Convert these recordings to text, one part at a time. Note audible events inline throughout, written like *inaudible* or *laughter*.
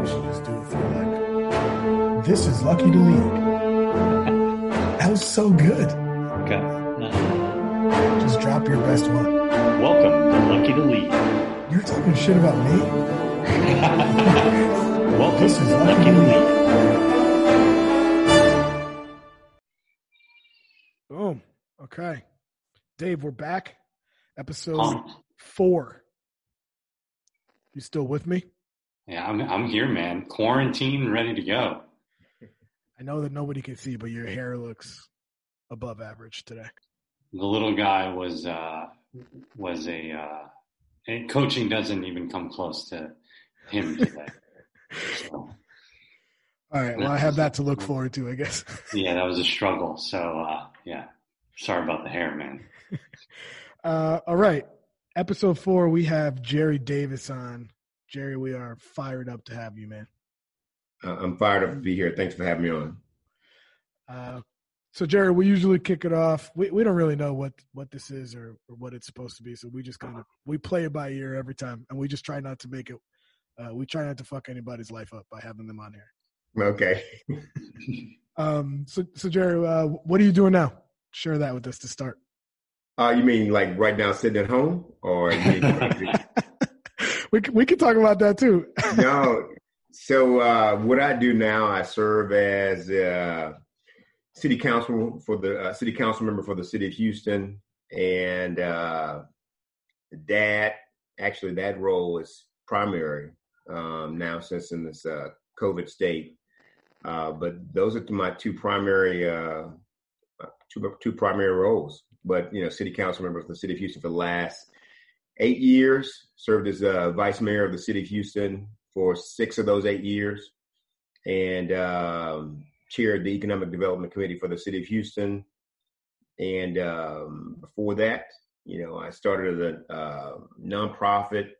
we should just do it for like, this is Lucky to Lead. that was so good. Okay. Just drop your best one. Welcome to Lucky to Lead. You're talking shit about me? *laughs* Welcome This is to Lucky Lucky to to Lead. Boom. Okay. Dave, we're back. Episode Pumped. four. You still with me? Yeah, I'm, I'm here, man. Quarantine, ready to go. I know that nobody can see, but your hair looks above average today. The little guy was uh, was a uh, and coaching doesn't even come close to him today. *laughs* So, All right. Well, I have that to look forward to, I guess. *laughs* yeah, that was a struggle. So uh, yeah, sorry about the hair, man. *laughs* Uh, all right. Episode four, we have Jerry Davis on. Jerry, we are fired up to have you, man. Uh, I'm fired up to be here. Thanks for having me on. Uh, so, Jerry, we usually kick it off. We we don't really know what what this is or, or what it's supposed to be, so we just kind of we play it by ear every time, and we just try not to make it. Uh, we try not to fuck anybody's life up by having them on here. Okay. *laughs* Um, so, so Jerry, uh, what are you doing now? Share that with us to start. Uh, you mean like right now sitting at home, or *laughs* we can, we can talk about that too. no? *laughs* So uh, what I do now, I serve as uh, city council for the uh, city council member for the city of Houston, and uh, that actually that role is primary um, now since in this uh, COVID state. Uh, but those are my two primary uh, two two primary roles. But you know, city council member for the city of Houston for the last eight years. Served as uh, vice mayor of the city of Houston for six of those eight years, and um, chaired the economic development committee for the city of Houston. And um, before that, you know, I started a uh, nonprofit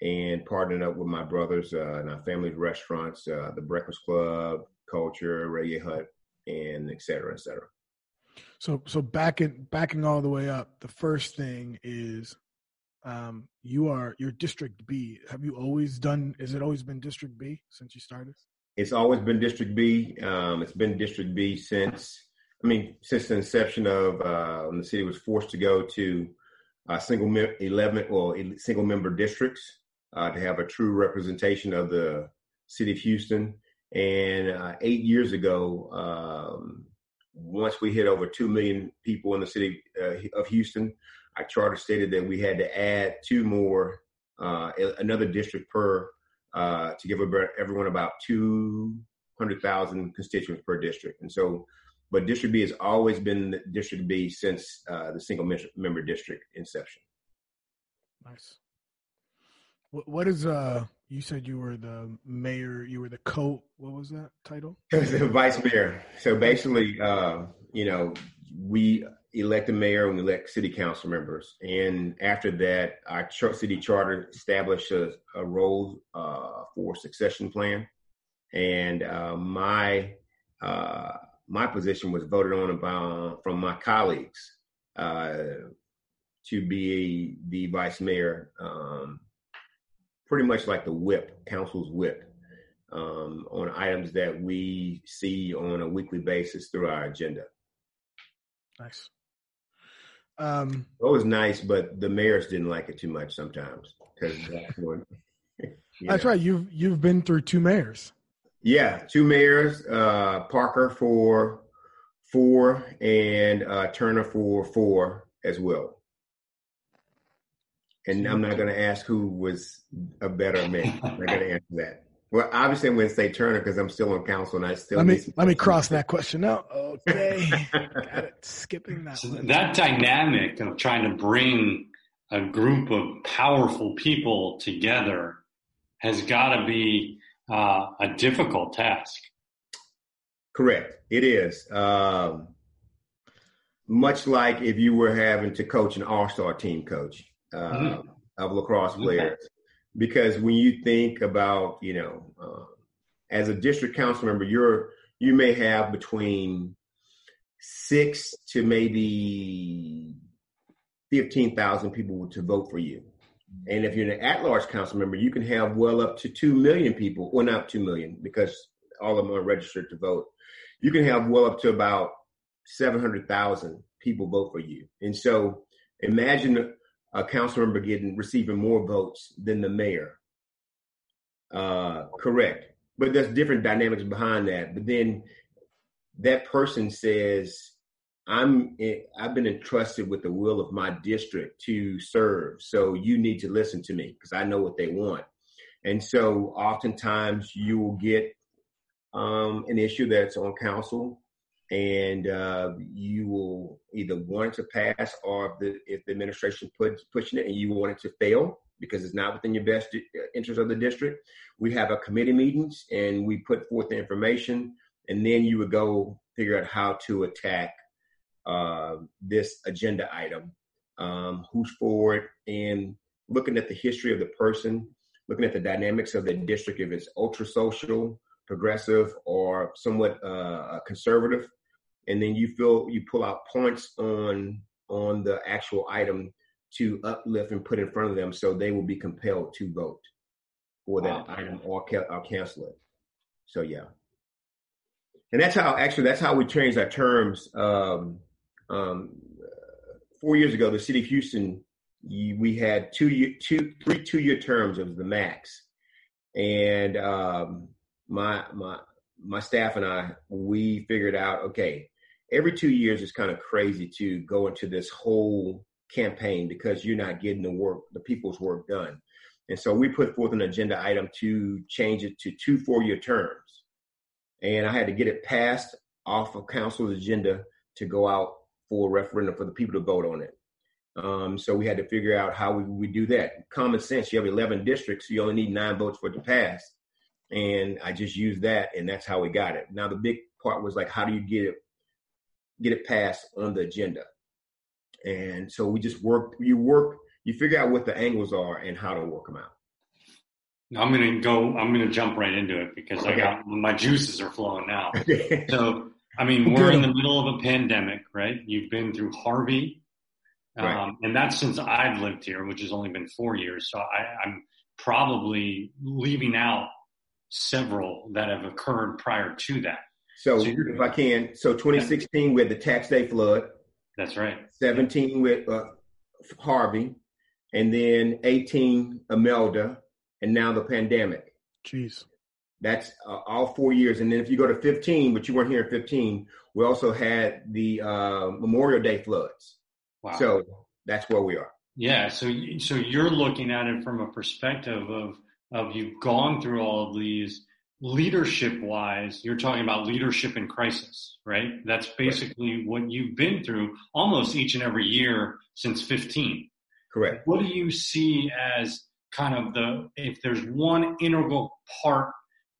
and partnered up with my brothers uh, and our family's restaurants, uh, the Breakfast Klub, Kulture, Reggae Hut, and et cetera, et cetera. So so backing backing all the way up, the first thing is um you are your district B. Have you always done is it always been district B since you started? It's always been District B. Um, it's been District B since, I mean, since the inception of uh, when the city was forced to go to uh, single mem- eleven or el- single member districts uh, to have a true representation of the city of Houston. And uh, eight years ago, um, once we hit over two million people in the city uh, of Houston, our charter stated that we had to add two more, uh, another district per uh, to give everyone about 200,000 constituents per district. And so, but District B has always been District B since uh, the single member district inception. Nice. What what is uh you said you were the mayor, you were the co what was that title? the *laughs* vice mayor. So basically, uh, you know, we elect a mayor and elect city council members. And after that, our city charter established a, a role uh, for succession plan. And uh, my uh, my position was voted on about from my colleagues uh, to be the vice mayor, um, pretty much like the whip, council's whip um, on items that we see on a weekly basis through our agenda. Nice. Um It was nice, but the mayors didn't like it too much sometimes because that's *laughs* when. *laughs* that's know. right. You've you've been through two mayors. Yeah, two mayors, uh, Parker for four and uh, Turner for four as well. And I'm not going to ask who was a better mayor. I'm not going to answer that. Well, obviously, I'm going to say Turner because I'm still on council and I still. Let me let me cross that question out. Okay. *laughs* Got it. Skipping that So one. that dynamic of trying to bring a group of powerful people together has got to be uh, a difficult task. Correct. It is. Um, much like if you were having to coach an all-star team coach uh, Mhm. of lacrosse Okay. Because when you think about, you know, uh, as a district council member, you're you may have between six to maybe fifteen thousand people to vote for you, And if you're an at-large council member, you can have well up to two million people. Well, not two million because all of them are registered to vote. You can have well up to about seven hundred thousand people vote for you. And so, imagine a council member getting receiving more votes than the mayor. Uh, correct, but there's different dynamics behind that. But then that person says, I'm I've been entrusted with the will of my district to serve. So you need to listen to me because I know what they want. And so oftentimes you will get um, an issue that's on council and uh, you will either want it to pass or if the, if the administration puts pushing it and you want it to fail because it's not within your best interest of the district. We have a committee meetings and we put forth the information and then you would go figure out how to attack uh, this agenda item, um, who's for it, and looking at the history of the person, looking at the dynamics of the district, if it's ultra social, progressive, or somewhat uh, conservative, and then you feel you pull out points on on the actual item to uplift and put in front of them, so they will be compelled to vote for that wow. item or, or cancel it. So yeah and that's how actually that's how we changed our terms. Um, um, four years ago, the city of Houston, we had two year, two, three two year terms of the max, and um, my my my staff and I we figured out okay, every two years is kind of crazy to go into this whole campaign because you're not getting the work the people's work done, and so we put forth an agenda item to change it to two four year terms and I had to get it passed off of council's agenda to go out for a referendum for the people to vote on it. Um, so we had to figure out how we would do that. Common sense, you have 11 districts, you only need nine votes for it to pass. And I just used that, and that's how we got it. Now the big part was like, how do you get it get it passed on the agenda? And so we just work. You work. You figure out what the angles are and how to work them out. I'm gonna go. I'm gonna jump right into it because okay. I got my juices are flowing now. *laughs* so, I mean, we're in the middle of a pandemic, right? You've been through Harvey, um, right. and that's since I've lived here, which has only been four years. So I, I'm probably leaving out several that have occurred prior to that. So, so if I can, so 2016 with the tax day flood. That's right. 17 with uh, Harvey, and then 18 Imelda and now the pandemic. Jeez. That's uh, all four years. And then if you go to 15, but you weren't here in 15, we also had the uh, Memorial Day floods. Wow. So that's where we are. Yeah. So, so you're looking at it from a perspective of, of you've gone through all of these leadership wise. You're talking about leadership in crisis, right? That's basically right. what you've been through almost each and every year since 15. Correct. What do you see as kind of the if there's one integral part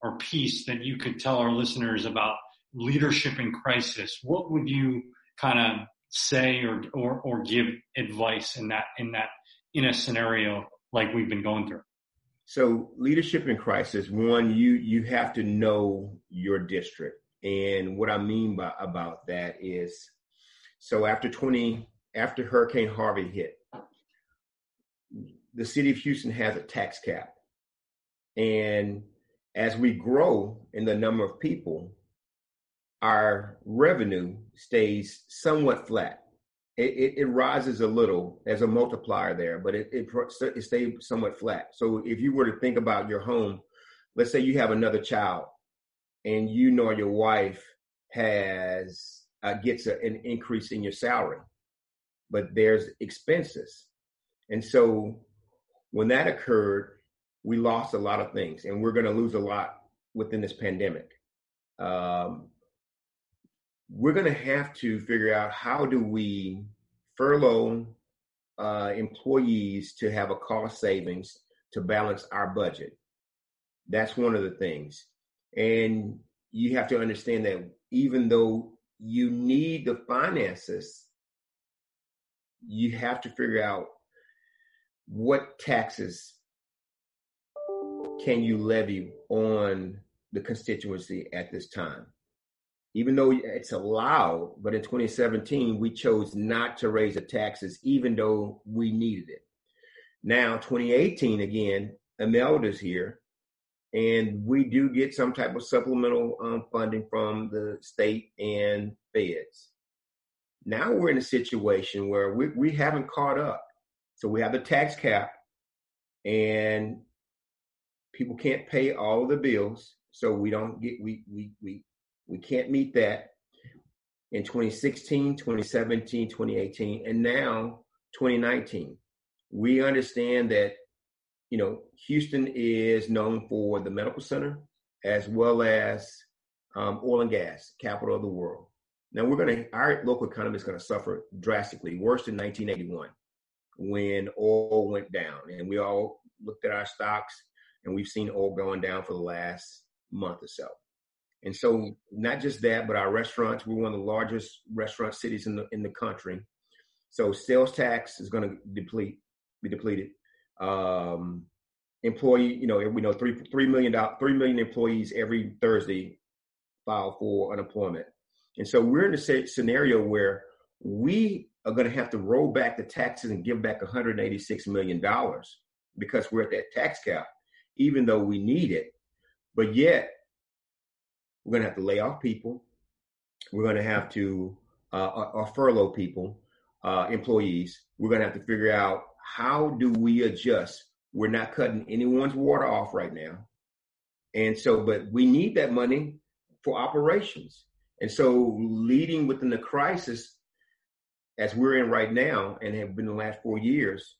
or piece that you could tell our listeners about leadership in crisis, what would you kind of say or, or or give advice in that in that in a scenario like we've been going through? So leadership in crisis, one, you you have to know your district. And what I mean by about that is so after 20 after Hurricane Harvey hit, the city of Houston has a tax cap. And as we grow in the number of people, our revenue stays somewhat flat. It, it, rises a little as a multiplier there, but it, it, it stays somewhat flat. So if you were to think about your home, let's say you have another child and you know your wife has uh, gets a, an increase in your salary, but there's expenses. And so when that occurred, we lost a lot of things, and we're going to lose a lot within this pandemic. Um, we're going to have to figure out how do we furlough uh, employees to have a cost savings to balance our budget. That's one of the things. And you have to understand that even though you need the finances, you have to figure out what taxes can you levy on the constituency at this time? Even though it's allowed, but in 2017, we chose not to raise the taxes, even though we needed it. Now, 2018 again, Imelda's here, and we do get some type of supplemental um, funding from the state and feds. Now we're in a situation where we, we haven't caught up. So we have the tax cap, and people can't pay all the bills. So we don't get we we we we can't meet that in 2016, 2017, 2018, and now 2019. We understand that you know Houston is known for the medical center as well as um, oil and gas, capital of the world. Now we're going to our local economy is going to suffer drastically, worse than 1981 when oil went down, and we all looked at our stocks and we've seen oil going down for the last month or so. And so, not just that, but our restaurants, we're one of the largest restaurant cities in the in the country. So, sales tax is going to deplete, be depleted. Um, employee, you know, we know three three million three million employees every Thursday file for unemployment, and so we're in a scenario where we are going to have to roll back the taxes and give back 186 million dollars because we're at that tax cap even though we need it. But yet, we're going to have to lay off people. We're going to have to uh, uh, uh, furlough people, uh, employees. We're going to have to figure out how do we adjust. We're not cutting anyone's water off right now. And so, but we need that money for operations. And so, leading within the crisis, as we're in right now and have been the last four years,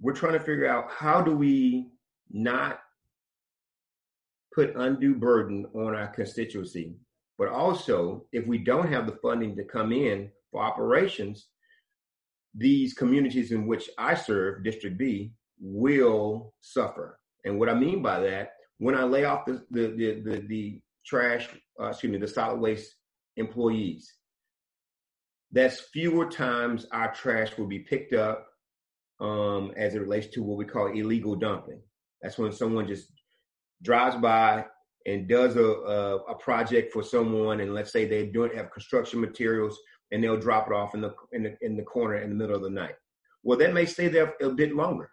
we're trying to figure out how do we not put undue burden on our constituency. But also, if we don't have the funding to come in for operations, these communities in which I serve, District B, will suffer. And what I mean by that, when I lay off the the the, the, the trash, uh, excuse me, the solid waste employees, that's fewer times our trash will be picked up um, as it relates to what we call illegal dumping. That's when someone just drives by and does a, a, a project for someone, and let's say they don't have construction materials, and they'll drop it off in the in the in the corner in the middle of the night. Well, that may stay there a bit longer.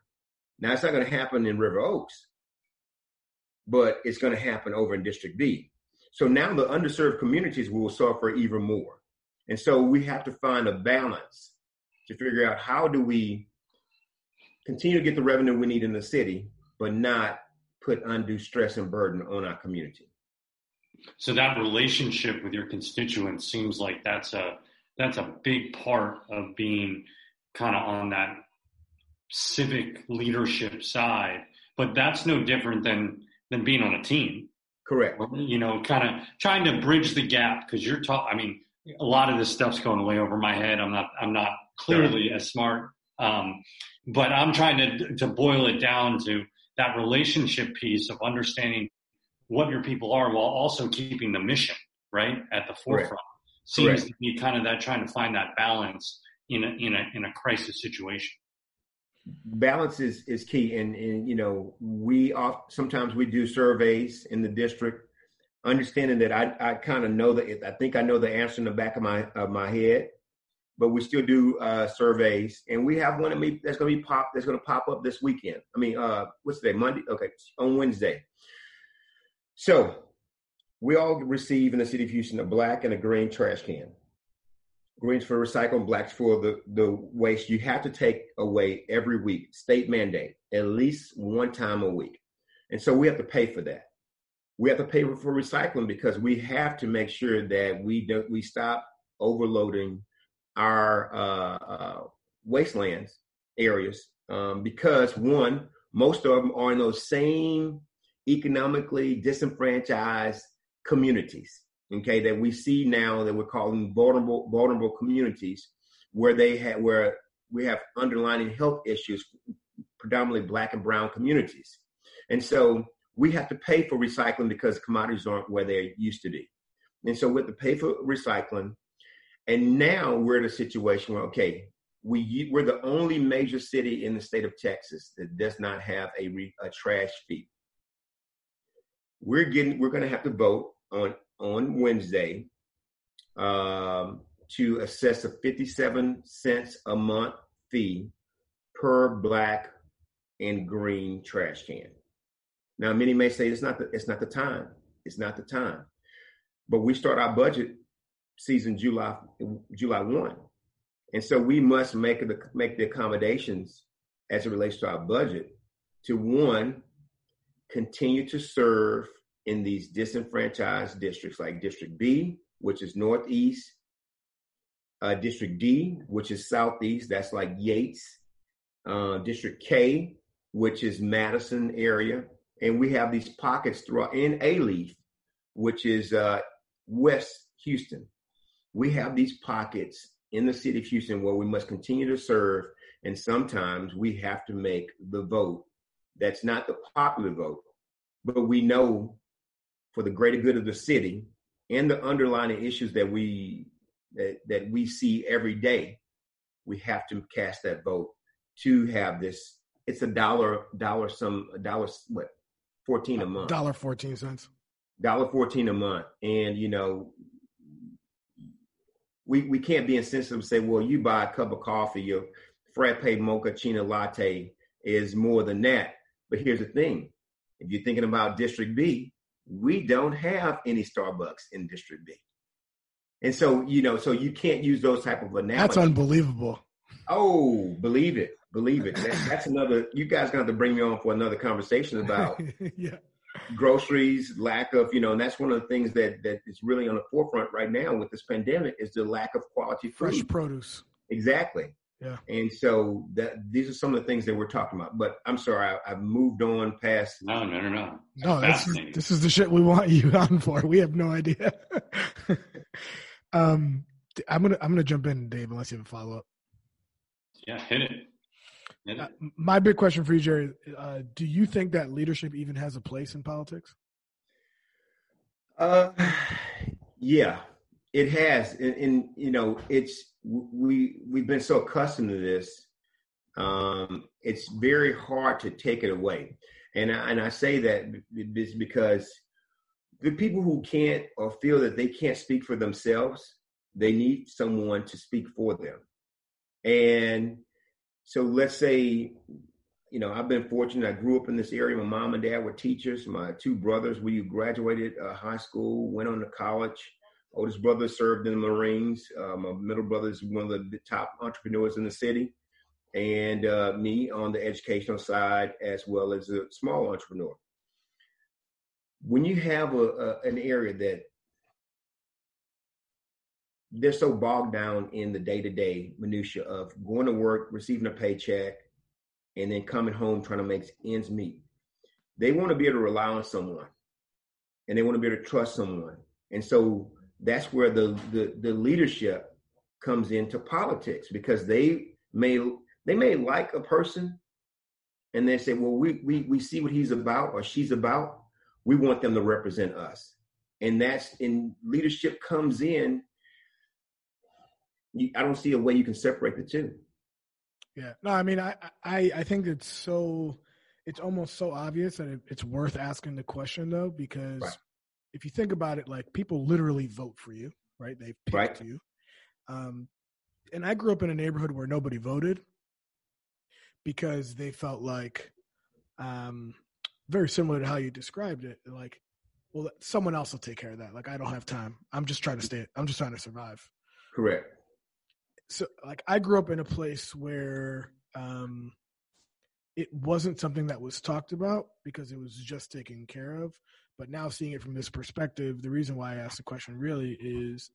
Now, it's not going to happen in River Oaks, but it's going to happen over in District B. So now the underserved communities will suffer even more. And so we have to find a balance to figure out how do we continue to get the revenue we need in the city, but not put undue stress and burden on our community. So that relationship with your constituents seems like that's a that's a big part of being kind of on that civic leadership side. But that's no different than than being on a team. Correct. You know, kind of trying to bridge the gap because you're talking. I mean, a lot of this stuff's going way over my head. I'm not. I'm not clearly as smart. Um, but I'm trying to to boil it down to that relationship piece of understanding what your people are while also keeping the mission right at the forefront Correct. seems Correct. to be kind of that trying to find that balance in a in a in a crisis situation balance is is key and and you know we off sometimes we do surveys in the district understanding that i i kind of know that i think i know the answer in the back of my of my head but we still do uh, surveys, and we have one that's going to be pop that's going to pop up this weekend. I mean, uh, what's today? Monday? Okay, on Wednesday. So we all receive in the city of Houston a black and a green trash can. Greens for recycling, blacks for the, the waste you have to take away every week, state mandate, at least one time a week. And so we have to pay for that. We have to pay for recycling because we have to make sure that we don't we stop overloading our uh, uh, wastelands areas um, because one, most of them are in those same economically disenfranchised communities. Okay, that we see now that we're calling vulnerable vulnerable communities, where they have where we have underlying health issues, predominantly Black and Brown communities, and so we have to pay for recycling because commodities aren't where they used to be, and so with the pay for recycling, and now we're in a situation where, okay, we we're the only major city in the state of Texas that does not have a re, a trash fee. We're getting we're going to have to vote on on Wednesday um, to assess a 57 cents a month fee per black and green trash can. Now, many may say it's not the it's not the time. It's not the time. But we start our budget season July July one, and so we must make the make the accommodations as it relates to our budget to one continue to serve in these disenfranchised districts like District B, which is Northeast, uh, District D, which is Southeast, that's like Yates, uh, District K, which is Madison area, and we have these pockets throughout in Alief, which is uh, West Houston. We have these pockets in the city of Houston where we must continue to serve, and sometimes we have to make the vote. That's not the popular vote, but we know for the greater good of the city and the underlying issues that we that, that we see every day, we have to cast that vote to have this. It's a dollar dollar some a dollar what fourteen a month. Dollar fourteen cents. Dollar fourteen a month, and you know we we can't be insensitive and say, well, you buy a cup of coffee, your frappe mocha mochaccino latte is more than that. But here's the thing: if you're thinking about District B, we don't have any Starbucks in District B. And so, you know, so you can't use those type of analogies. That's unbelievable. Oh, believe it. Believe it. That, that's another, you guys going to bring me on for another conversation about *laughs* yeah. Groceries, lack of, you know, and that's one of the things that, that is really on the forefront right now with this pandemic is the lack of quality food. Fresh produce. Exactly. Yeah. And so that these are some of the things that we're talking about. But I'm sorry, I, have moved on past. No, no, no, no. No, this is, this is the shit we want you on for. We have no idea. *laughs* um, I'm gonna I'm gonna jump in, Dave, unless you have a follow up. Yeah, hit it. Uh, my big question for you, Jerry, uh, do you think that leadership even has a place in politics? Uh, yeah, it has, and, and you know, it's we we've been so accustomed to this um, it's very hard to take it away. And I, and I say that because the people who can't or feel that they can't speak for themselves they need someone to speak for them. And so let's say you know i've been fortunate. I grew up in this area. My mom and dad were teachers. My two brothers we graduated uh, high school went on to college. Oldest brother served in the Marines. Uh, my middle brother is one of the top entrepreneurs in the city, and uh, me on the educational side as well as a small entrepreneur. When you have a, a an area that they're so bogged down in the day to day minutia of going to work, receiving a paycheck, and then coming home trying to make ends meet. They want to be able to rely on someone, and they want to be able to trust someone. And so that's where the, the, the leadership comes into politics because they may they may like a person and they say, well, we, we, we see what he's about or she's about. We want them to represent us. And that's in leadership comes in. I don't see a way you can separate the two. Yeah. No, I mean, I, I, I think it's so, it's almost so obvious that it, it's worth asking the question though, because right if you think about it, like people literally vote for you, right? They pick right. you. Um, and I grew up in a neighborhood where nobody voted because they felt like, um, very similar to how you described it, like, well, someone else will take care of that. Like, I don't have time. I'm just trying to stay. I'm just trying to survive. Correct. So, like, I grew up in a place where um, it wasn't something that was talked about because it was just taken care of. But now seeing it from this perspective, the reason why I asked the question really is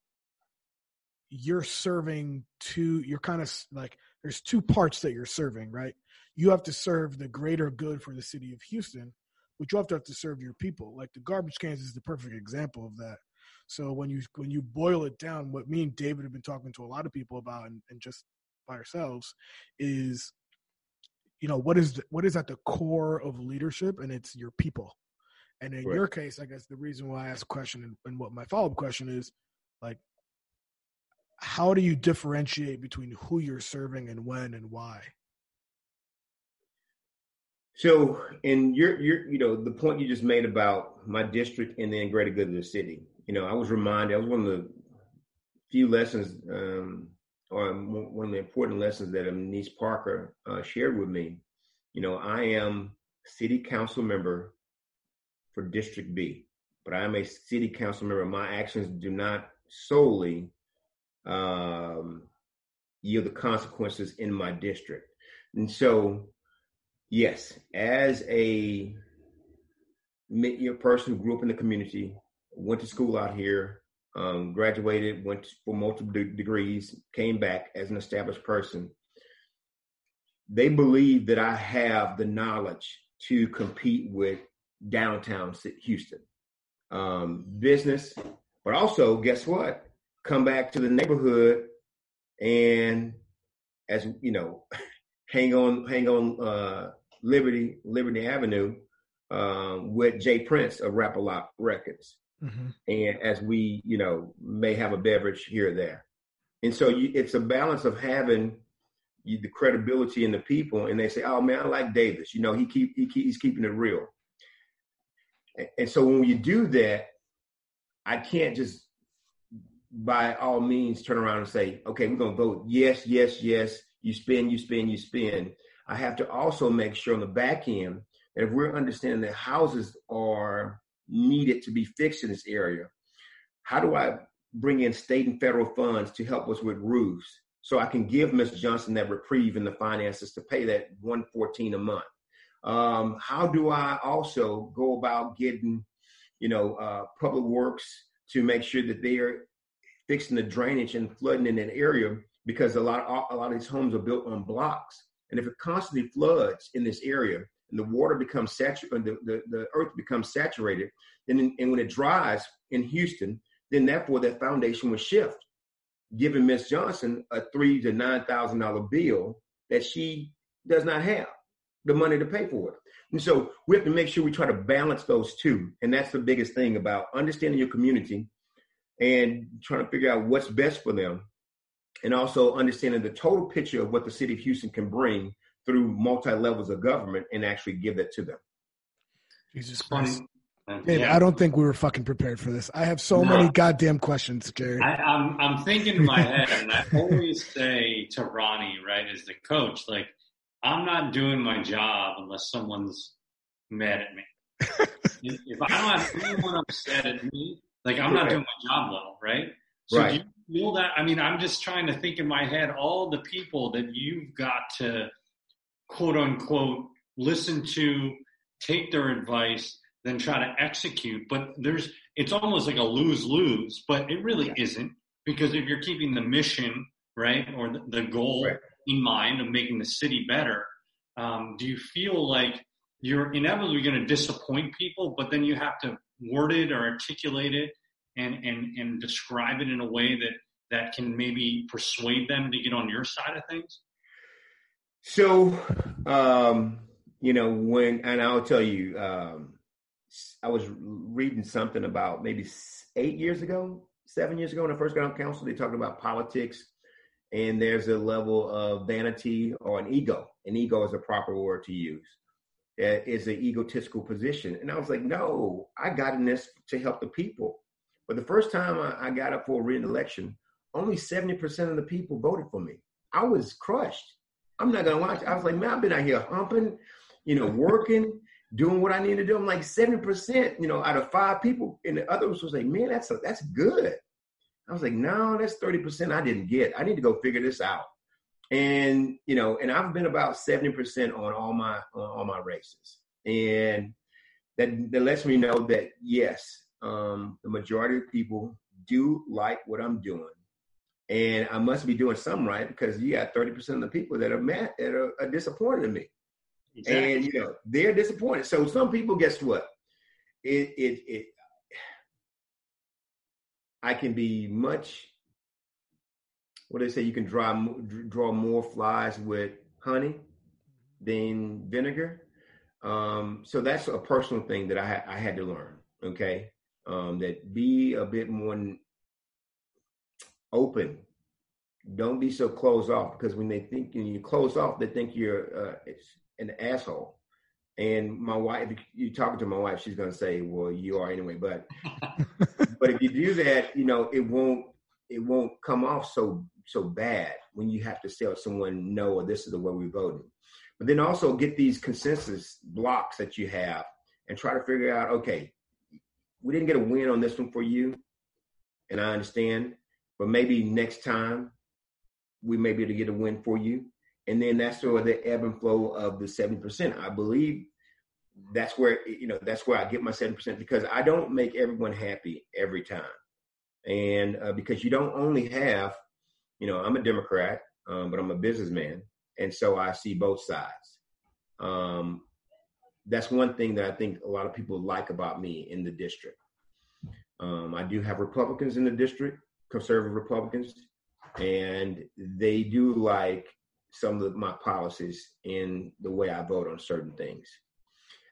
you're serving two, you're kind of like, there's two parts that you're serving, right? You have to serve the greater good for the city of Houston, but you have to have to serve your people. Like the garbage cans is the perfect example of that. So when you when you boil it down, what me and David have been talking to a lot of people about, and, and just by ourselves, is you know what is the, what is at the core of leadership, and it's your people. And in right. your case, I guess the reason why I asked a question and, and what my follow up question is like, how do you differentiate between who you're serving and when and why? So, and you're, you're, you know, the point you just made about my district and then greater good of the city. You know, I was reminded. I was one of the few lessons, um, or one of the important lessons that Annise Parker uh, shared with me You know, I am city council member for District B, but I am a city council member. My actions do not solely um, yield the consequences in my district. And so, yes, as a mid-year person who grew up in the community, went to school out here, um, graduated, went for multiple de- degrees, came back as an established person. They believe that I have the knowledge to compete with downtown Houston um, business, but also guess what? Come back to the neighborhood and as you know, *laughs* hang on, hang on, uh, Liberty, Liberty Avenue, um, with J Prince of Rap a Lot Records. Mm-hmm. And as we, you know, may have a beverage here or there. And so you, it's a balance of having you, the credibility in the people. And they say, oh man, I like Davis. You know, he keep, he keep he's keeping it real. And, and so when you do that, I can't just by all means turn around and say, okay, we're going to vote yes, yes, yes. You spend, you spend, you spend. I have to also make sure on the back end that if we're understanding that houses are needed to be fixed in this area, how do I bring in state and federal funds to help us with roofs so I can give Ms. Johnson that reprieve in the finances to pay that 114 a month? Um, how do I also go about getting, you know, uh, public works to make sure that they are fixing the drainage and flooding in that area because a lot of, a lot of these homes are built on blocks, and if it constantly floods in this area and the water becomes saturated, the, the, the earth becomes saturated, and, and when it dries in Houston, then therefore that foundation will shift, giving Miss Johnson a three to nine thousand dollar bill that she does not have the money to pay for it. And so we have to make sure we try to balance those two. And that's the biggest thing about understanding your community and trying to figure out what's best for them. And also understanding the total picture of what the city of Houston can bring through multi levels of government and actually give that to them. Jesus Christ. yeah. I don't think we were fucking prepared for this. I have so no. many goddamn questions, Jerry. I, am I'm, I'm thinking in my head, and I always say to Ronnie, right, as the coach, like, I'm not doing my job unless someone's mad at me. *laughs* if I don't have anyone upset at me, like I'm not doing my job well, right? So right. do you feel that? I mean, I'm just trying to think in my head all the people that you've got to quote unquote listen to, take their advice, then try to execute. But there's it's almost like a lose lose, but it really isn't because if you're keeping the mission right or the, the goal right. in mind of making the city better, um, do you feel like you're inevitably going to disappoint people, but then you have to word it or articulate it and, and, and describe it in a way that, that can maybe persuade them to get on your side of things? So, um, you know, when, and I'll tell you, um, I was reading something about maybe eight years ago, seven years ago when I first got on council, they talked about politics and there's a level of vanity or an ego. An ego is a proper word to use is an egotistical position. And I was like, no, I got in this to help the people. But the first time I, I got up for a re-election, only 70% of the people voted for me. I was crushed. I'm not gonna watch. I was like, man, I've been out here humping, you know, working, doing what I need to do. I'm like 70%, you know, out of five people. And the others was like, man, that's a, that's good. I was like, no, that's 30% I didn't get. I need to go figure this out and you know, and I've been about seventy percent on all my on all my races, and that that lets me know that yes, um, the majority of people do like what I'm doing, and I must be doing something right because you got thirty percent of the people that are mad that are, are disappointed in me, exactly. and you know they're disappointed. So some people, guess what? It it it. I can be much what they say you can draw draw more flies with honey than vinegar. Um, so that's a personal thing that I ha- I had to learn. Okay, um, that be a bit more open. Don't be so closed off because when they think when you close off, they think you're uh, an asshole. And my wife, you talking to my wife, she's gonna say, "Well, you are anyway." But *laughs* but if you do that, you know, it won't it won't come off so so bad when you have to tell someone no or this is the way we're voting. but then also get these consensus blocks that you have and try to figure out, okay, we didn't get a win on this one for you, and I understand, but maybe next time we may be able to get a win for you. And then that's sort of the ebb and flow of the 70%. I believe that's where, you know, that's where I get my 7% because I don't make everyone happy every time. And uh, because you don't only have, you know, I'm a Democrat, um, but I'm a businessman. And so I see both sides. Um, that's one thing that I think a lot of people like about me in the district. Um, I do have Republicans in the district, conservative Republicans, and they do like some of my policies in the way I vote on certain things.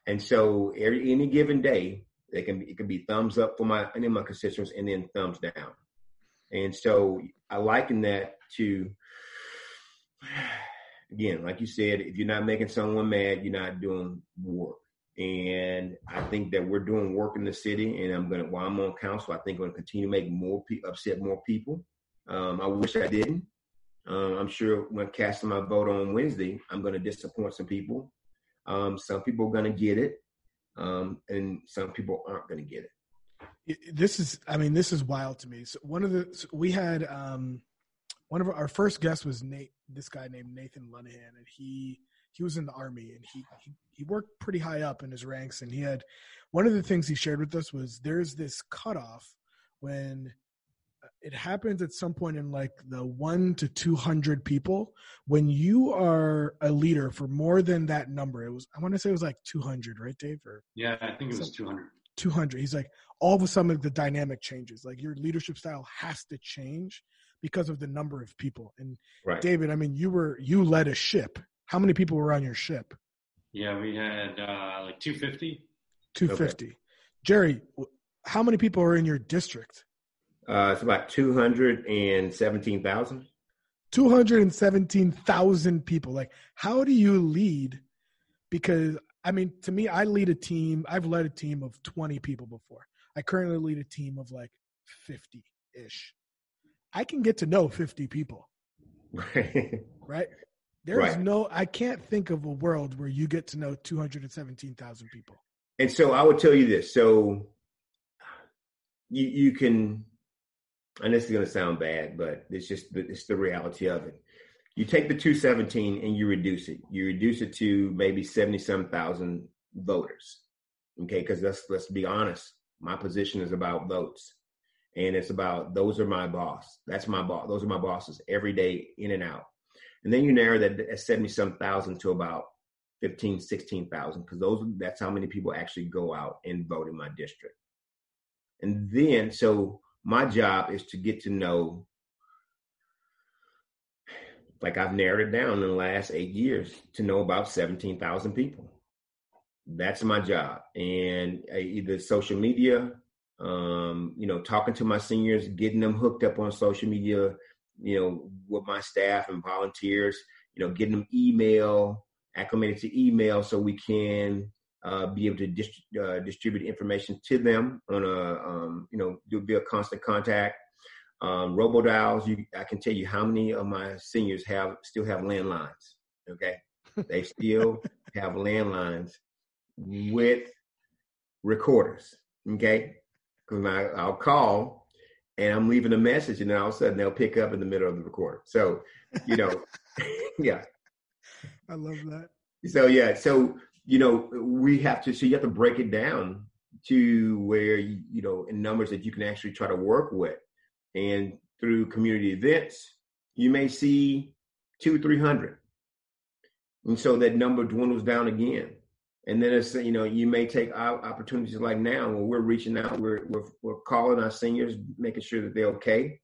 And so every, any given day, they can it can be thumbs up for my any of my constituents and then thumbs down. And so I liken that to *sighs* again, like you said, if you're not making someone mad, you're not doing work. And I think that we're doing work in the city, and I'm gonna while I'm on council, I think I'm gonna continue to make more pe- upset more people. Um, I wish I didn't. Um, I'm sure when casting my vote on Wednesday, I'm to disappoint some people. Um, some people are to get it, um, and some people aren't to get it. This is, I mean, this is wild to me. So one of the so we had um, one of our, our first guests was Nate, this guy named Nathan Lunahan, and he he was in the army and he, he he worked pretty high up in his ranks, and he had one of the things he shared with us was there's this cutoff when uh, it happens at some point in like the one to 200 people when you are a leader for more than that number it was i want to say it was like 200 right dave or yeah i think it was 200 200 he's like all of a sudden the dynamic changes. Like your leadership style has to change because of the number of people. And right. david i mean you were you led a ship how many people were on your ship yeah we had uh like 250 250 okay. jerry how many people are in your district uh, it's about 217,000. 217,000 people. Like, how do you lead? Because, I mean, to me, I lead a team. I've led a team of 20 people before. I currently lead a team of like 50 ish. I can get to know 50 people. *laughs* right? There's right. no, I can't think of a world where you get to know 217,000 people. And so I would tell you this. So you, you can and this is going to sound bad, but it's just the, it's the reality of it. You take the 217 and you reduce it. You reduce it to maybe 77,000 voters. Okay, because let's let's be honest. My position is about votes, and it's about those are my boss. That's my boss. Those are my bosses every day, in and out. And then you narrow that at 70 some thousand to about 15, 16,000, because those that's how many people actually go out and vote in my district. And then so my job is to get to know like I've narrowed it down in the last eight years to know about 17,000 people. That's my job. And uh, either social media, um, you know, talking to my seniors, getting them hooked up on social media, you know, with my staff and volunteers, you know, getting them email, acclimated to email so we can uh, be able to dist- uh, distribute information to them on a, um, you know, do be a constant contact. Um, robo dials, you, I can tell you how many of my seniors have still have landlines. Okay, *laughs* they still have landlines with recorders. Okay, because I'll call and I'm leaving a message, and then all of a sudden they'll pick up in the middle of the recorder. So, you know, *laughs* yeah, I love that. So yeah, so you know, we have to, so you have to break it down to where, you know, in numbers that you can actually try to work with. And through community events, you may see two, 300. And so that number dwindles down again. And then it's, you know, you may take opportunities like now when we're reaching out, we're, we're, we're calling our seniors, making sure that they're okay.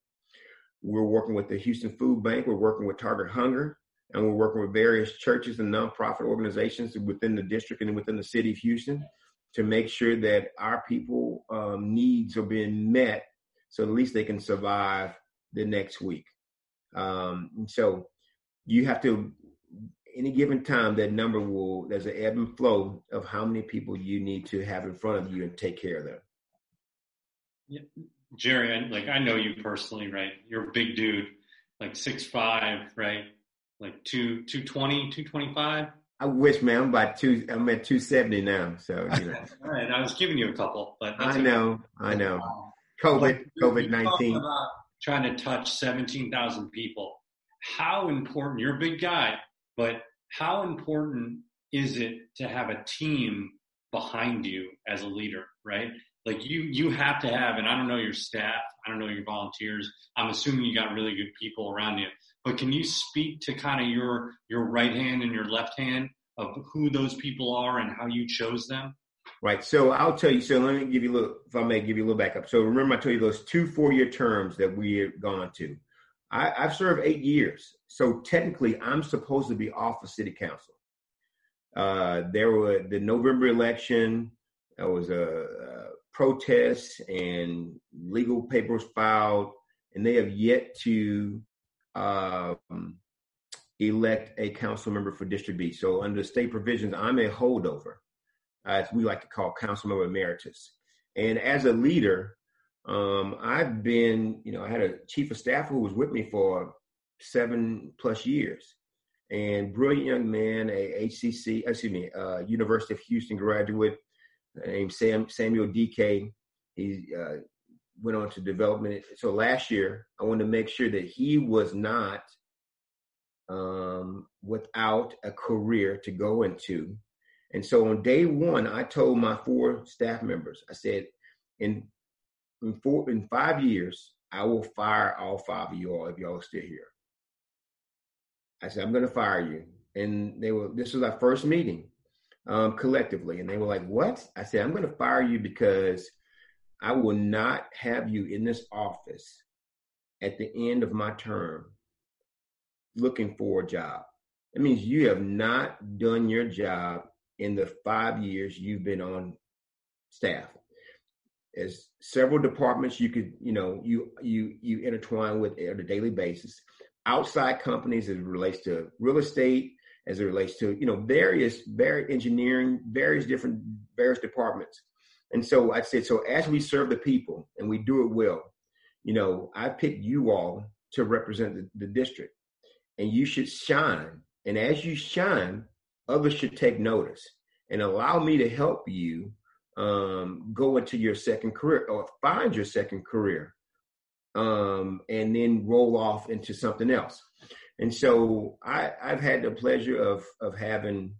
We're working with the Houston Food Bank. We're working with Target Hunger and we're working with various churches and nonprofit organizations within the district and within the city of Houston to make sure that our people um, needs are being met so at least they can survive the next week. Um, so you have to, any given time, that number will, there's an ebb and flow of how many people you need to have in front of you and take care of them. Yeah. Jerry, I, like I know you personally, right? You're a big dude, like six five, right? like two, 220, 225? I wish, man. I'm about two. I'm at 270 now. So you know. *laughs* All right, I was giving you a couple, but I know, I know. Um, COVID, COVID 19. Trying to touch 17,000 people. How important? You're a big guy, but how important is it to have a team behind you as a leader? Right? Like you, you have to have, and I don't know your staff, I don't know your volunteers. I'm assuming you got really good people around you. But can you speak to kind of your your right hand and your left hand of who those people are and how you chose them? Right. So I'll tell you. So let me give you a little, if I may give you a little backup. So remember, I told you those two four-year terms that we have gone to. I, I've served eight years. So technically, I'm supposed to be off of city council. Uh, there were the November election. There was a, a protest and legal papers filed, and they have yet to um, elect a council member for District B. So under state provisions, I'm a holdover, as we like to call council member emeritus. And as a leader, um, I've been, you know, I had a chief of staff who was with me for seven plus years, and brilliant young man, a HCC, excuse me, uh, University of Houston graduate named Sam Samuel DK. He uh, went on to development. So last year, I wanted to make sure that he was not um, without a career to go into. And so on day one, I told my four staff members, I said, in in four in five years, I will fire all five of you all if y'all are still here. I said, I'm gonna fire you. And they were this was our first meeting um, collectively. And they were like, What? I said, I'm gonna fire you because I will not have you in this office at the end of my term looking for a job. That means you have not done your job in the five years you've been on staff. There's several departments you could, you know, you you you intertwine with on a daily basis. Outside companies as it relates to real estate, as it relates to, you know, various, various engineering, various different various departments. And so I said, so as we serve the people and we do it well, you know, I picked you all to represent the, the district and you should shine. And as you shine, others should take notice and allow me to help you um, go into your second career or find your second career um, and then roll off into something else. And so I, have had the pleasure of of having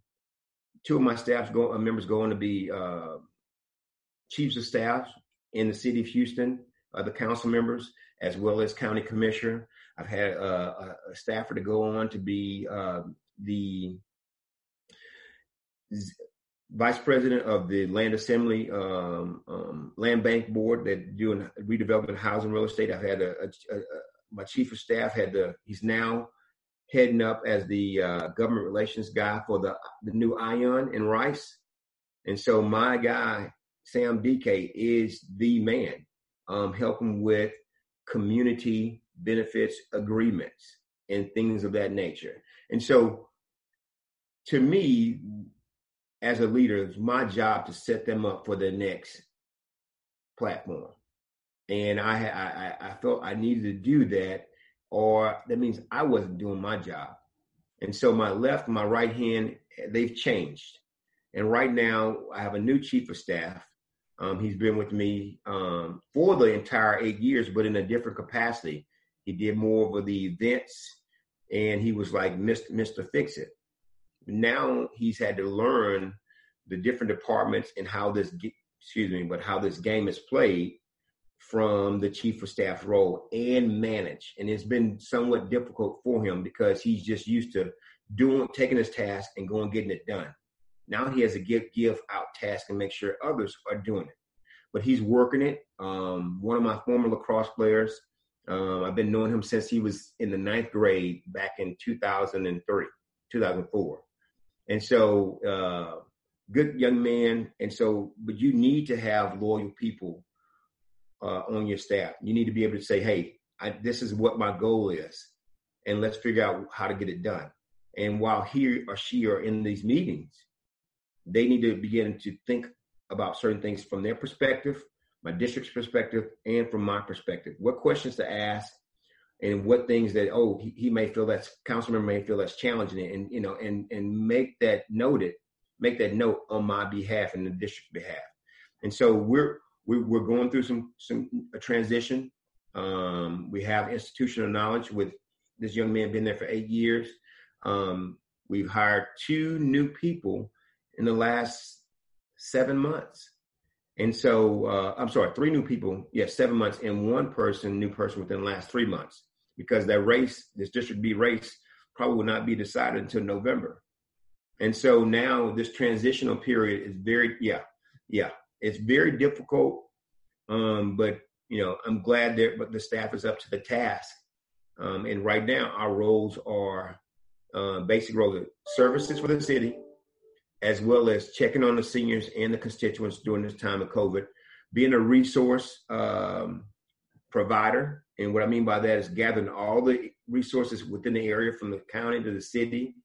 two of my staff go, uh, members going to be uh, chiefs of staff in the city of Houston, uh, the council members, as well as county commissioner. I've had uh, a staffer to go on to be uh, the vice president of the land assembly um, um, land bank board that doing redevelopment housing real estate. I've had a, a, a, my chief of staff had the he's now heading up as the uh, government relations guy for the the new Ion and Rice, and so my guy Sam DK is the man, um, helping with community benefits agreements and things of that nature. And so, to me, as a leader, it's my job to set them up for the next platform. And I, I, I felt I needed to do that, or that means I wasn't doing my job. And so my left, my right hand, they've changed. And right now, I have a new chief of staff um, he's been with me um, for the entire eight years, but in a different capacity. He did more of the events, and he was like Mr. Mr. Fix It. Now he's had to learn the different departments and how this excuse me, but how this game is played from the chief of staff role and manage. And it's been somewhat difficult for him because he's just used to doing taking his task and going getting it done. Now he has to give give out tasks and make sure others are doing it. But he's working it. Um, one of my former lacrosse players, um, I've been knowing him since he was in the ninth grade back in 2003, 2004. And so, uh, good young man. And so, but you need to have loyal people uh, on your staff. You need to be able to say, hey, I, this is what my goal is, and let's figure out how to get it done. And while he or she are in these meetings, they need to begin to think about certain things from their perspective, my district's perspective, and from my perspective. What questions to ask, and what things that oh he, he may feel that's council member may feel that's challenging and you know and and make that noted make that note on my behalf and the district behalf. And so we're we're, we're going through some some a transition. Um, we have institutional knowledge with this young man been there for eight years. Um, we've hired two new people in the last seven months. And so uh, i'm sorry three new people yes yeah, seven months and one person new person within the last three months because that race, this District B race, probably will not be decided until November. And so now this transitional period is very, yeah, yeah, it's very difficult. Um, but you know, I'm glad that but the staff is up to the task. Um, and right now, our roles are uh, basic roles of services for the city, as well as checking on the seniors and the constituents during this time of COVID, being a resource um, provider and what I mean by that is gathering all the resources within the area from the county to the city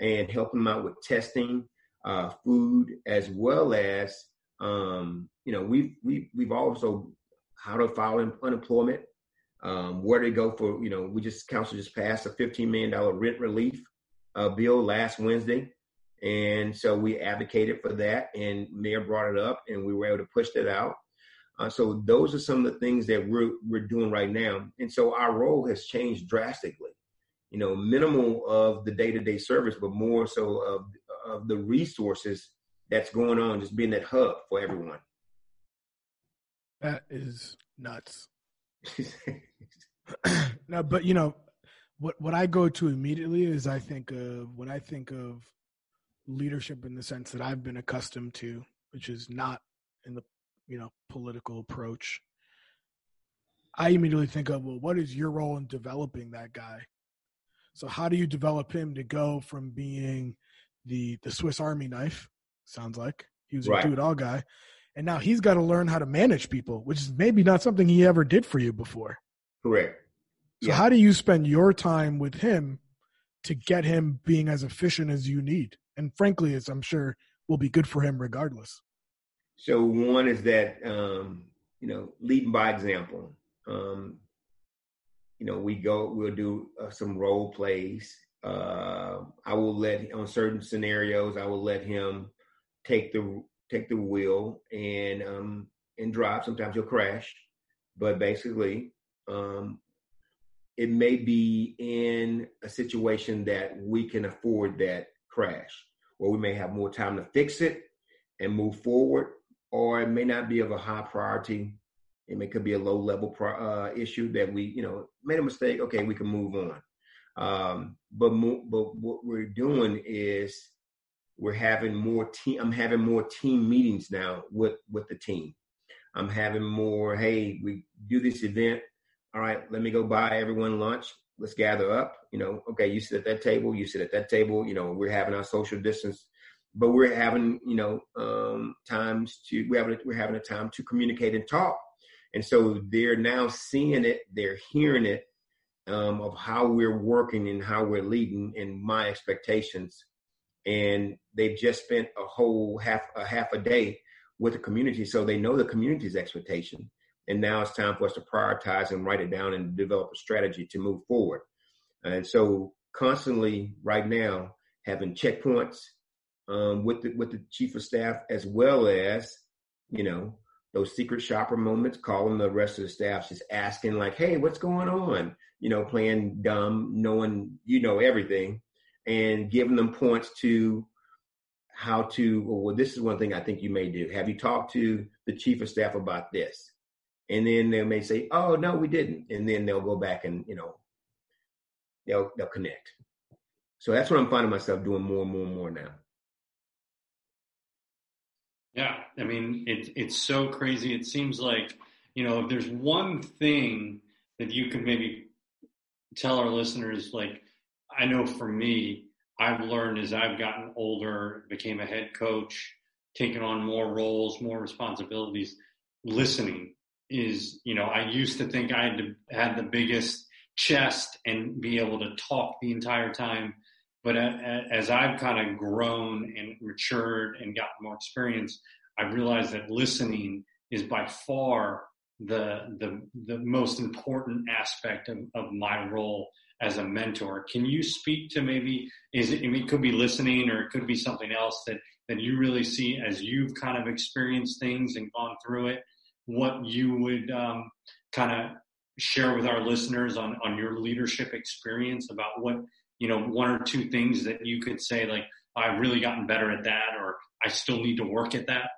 and helping them out with testing, uh, food, as well as, um, you know, we've, we've, we've also how to file unemployment, um, where to go for, you know, we just, council just passed a $15 million rent relief uh, bill last Wednesday. And so we advocated for that and mayor brought it up and we were able to push that out. Uh, so those are some of the things that we're we're doing right now, and so our role has changed drastically. You know, minimal of the day to day service, but more so of of the resources that's going on, just being that hub for everyone. That is nuts. *laughs* *clears throat* now, but you know, what what I go to immediately is I think of when I think of leadership in the sense that I've been accustomed to, which is not in the you know political approach i immediately think of well what is your role in developing that guy? So how do you develop him to go from being the the swiss army knife sounds like? He was right. a do-it-all guy. And now he's got to learn how to manage people which is maybe not something he ever did for you before. Correct. So yeah. how do you spend your time with him to get him being as efficient as you need? And frankly as i'm sure will be good for him regardless so one is that um, you know leading by example. Um, you know, we go, we'll do uh, some role plays. Uh, I will let on certain scenarios, I will let him take the take the wheel and um, and drive. Sometimes he'll crash, but basically, um, it may be in a situation that we can afford that crash, or we may have more time to fix it and move forward, or it may not be of a high priority. It may could be a low level uh, issue that we, you know, made a mistake. Okay, we can move on. Um, but mo- but what we're doing is we're having more team. I'm having more team meetings now with with the team. I'm having more. Hey, we do this event. All right, let me go buy everyone lunch. Let's gather up. You know, okay, you sit at that table. You sit at that table. You know, we're having our social distance but we're having you know um, times to we have having we're having a time to communicate and talk, and so they're now seeing it, they're hearing it um, of how we're working and how we're leading, and my expectations, and they've just spent a whole half a half a day with the community, so they know the community's expectation, and now it's time for us to prioritize and write it down and develop a strategy to move forward, and so constantly right now having checkpoints um, with the with the chief of staff as well as you know those secret shopper moments, calling the rest of the staff, just asking like, "Hey, what's going on?" You know, playing dumb, knowing you know everything, and giving them points to how to. Well, this is one thing I think you may do. Have you talked to the chief of staff about this? And then they may say, "Oh, no, we didn't," and then they'll go back and you know they'll they'll connect. So that's what I'm finding myself doing more and more and more now. Yeah, I mean, it's it's so crazy. It seems like you know, if there's one thing that you can maybe tell our listeners, like I know for me, I've learned as I've gotten older, became a head coach, taken on more roles, more responsibilities. Listening is, you know, I used to think I had to had the biggest chest and be able to talk the entire time but as I've kind of grown and matured and gotten more experience, I've realized that listening is by far the the the most important aspect of, of my role as a mentor. Can you speak to maybe is it, it could be listening or it could be something else that that you really see as you've kind of experienced things and gone through it. What you would um, kind of share with our listeners on on your leadership experience about what you know one or two things that you could say like I've really gotten better at that or I still need to work at that.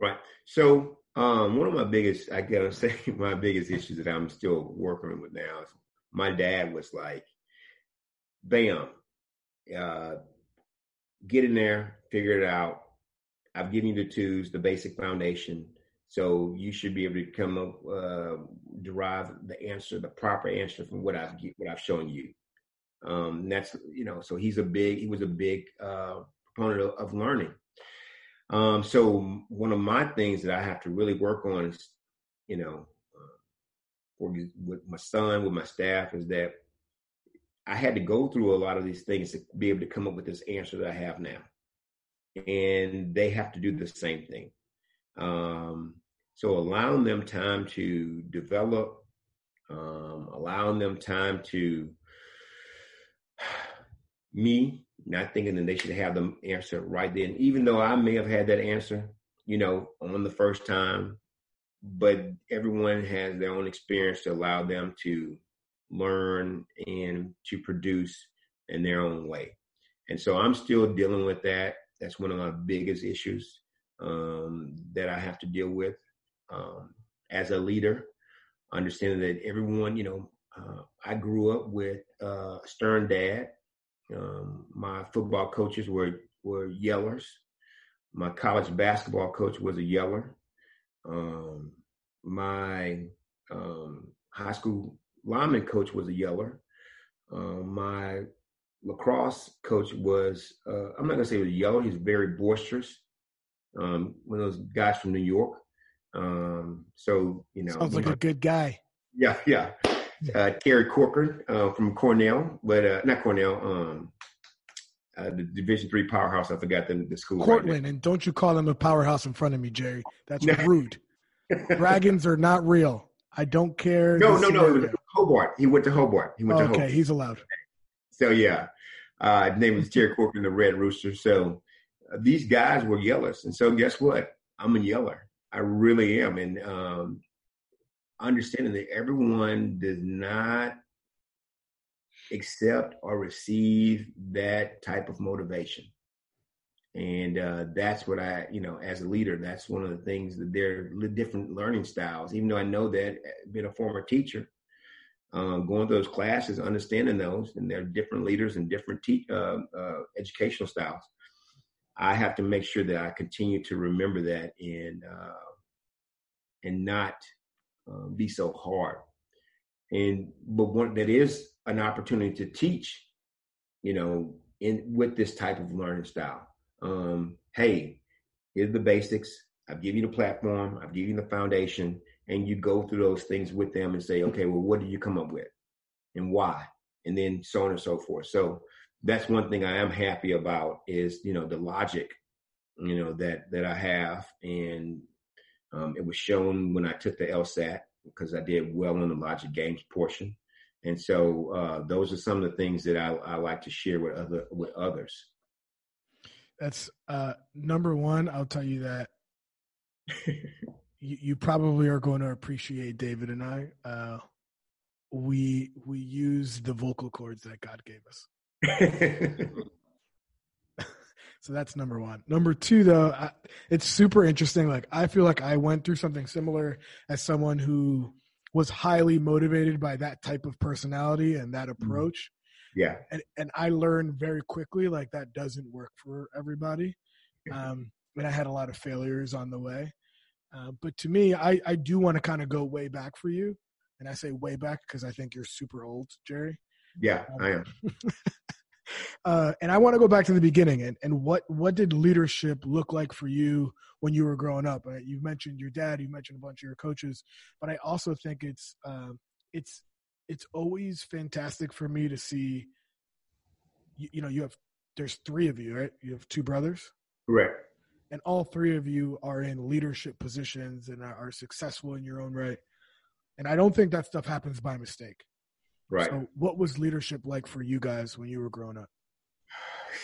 Right. So um, one of my biggest, I gotta *laughs* say, my biggest issues that I'm still working with now is my dad was like, bam, uh, get in there, figure it out. I've given you the twos, the basic foundation. So you should be able to come up, uh, derive the answer, the proper answer from what I've what I've shown you. Um, that's you know, so he's a big, he was a big uh, proponent of, of learning. Um, so one of my things that I have to really work on is, you know, uh, with my son, with my staff, is that I had to go through a lot of these things to be able to come up with this answer that I have now, and they have to do the same thing. Um, so allowing them time to develop, um, allowing them time to me not thinking that they should have the answer right then, even though I may have had that answer, you know, on the first time. But everyone has their own experience to allow them to learn and to produce in their own way. And so I'm still dealing with that. That's one of my biggest issues um, that I have to deal with um, as a leader. Understanding that everyone, you know, uh, I grew up with uh, a stern dad um, my football coaches were were yellers. My college basketball coach was a yeller. Um, my um, high school lineman coach was a yeller. Um, my lacrosse coach was, uh, I'm not going to say he was a yeller, he's very boisterous. Um, one of those guys from New York. Um, so, you know. Sounds like a good guy. Yeah, yeah uh, Terry Corcoran uh, from Cornell, but uh, not Cornell, um, uh, the Division three powerhouse. I forgot the, the school. Cortland, right and don't you call him a powerhouse in front of me, Jerry. That's *laughs* rude. Dragons are not real. I don't care. No, no, no. It was Hobart. He went to Hobart. He went to Hobart. Okay, he's allowed. So yeah, uh, his name was Terry Corcoran, the Red Rooster. So uh, these guys were yellers, and so guess what? I'm a yeller. I really am, and um, understanding that everyone does not accept or receive that type of motivation. And uh, that's what I, you know, as a leader, that's one of the things that there are different learning styles. Even though I know that, uh, being a former teacher, um, going through those classes, understanding those, and there are different leaders and different te- uh, uh, educational styles. I have to make sure that I continue to remember that and uh, and not um, be so hard. And but one that is an opportunity to teach, you know, in with this type of learning style. Um, hey, here's the basics. I've given you the platform. I've given you the foundation, and you go through those things with them and say, okay, well, what did you come up with, and why, and then so on and so forth. So that's one thing I am happy about is you know the logic, you know that that I have, and um, it was shown when I took the LSAT because I did well in the logic games portion. And so uh, those are some of the things that I, I, like to share with other with others. That's uh, number one. I'll tell you that *laughs* you, you, probably are going to appreciate David and I. Uh, we we use the vocal cords that God gave us. *laughs* So that's number one. Number two, though, I, it's super interesting. Like, I feel like I went through something similar as someone who was highly motivated by that type of personality and that mm-hmm. approach. Yeah. And, and I learned very quickly, like, that doesn't work for everybody. Um, and I had a lot of failures on the way. Uh, but to me, I, I do want to kind of go way back for you. And I say way back because I think you're super old, Jerry. Yeah, um, I am. *laughs* Uh, and I want to go back to the beginning and, and what, what did leadership look like for you when you were growing up? Uh, you mentioned your dad, you mentioned a bunch of your coaches, but I also think it's, uh, it's, it's always fantastic for me to see, you, you know, you have, there's three of you, right? You have two brothers. Correct. and all three of you are in leadership positions and are successful in your own right. And I don't think that stuff happens by mistake. Right. So, what was leadership like for you guys when you were growing up?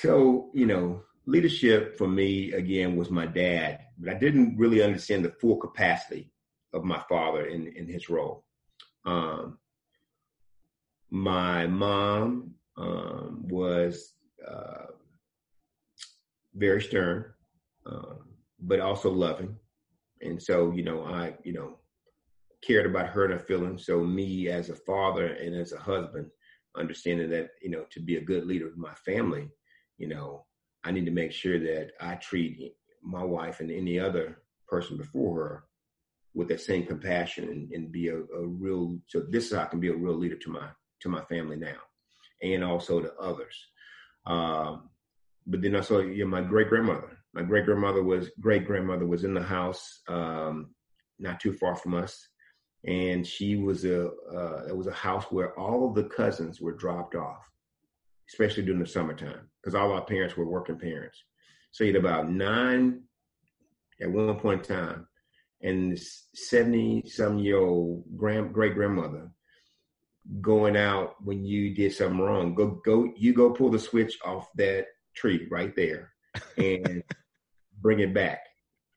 So, you know, leadership for me again was my dad, but I didn't really understand the full capacity of my father in in his role. Um, my mom um, was uh, very stern, um, but also loving, and so you know I you know cared about her and her feelings. So me as a father and as a husband, understanding that you know to be a good leader of my family, you know I need to make sure that I treat my wife and any other person before her with that same compassion and, and be a, a, real so this is how I can be a real leader to my to my family now and also to others. Um, but then also you know, my great grandmother. My great grandmother was great grandmother was in the house um, not too far from us, and she was a uh, it was a house where all of the cousins were dropped off, especially during the summertime because all our parents were working parents. So you had about nine at one point in time and 70 some year old grand great grandmother going out when you did something wrong go go you go pull the switch off that tree right there and *laughs* bring it back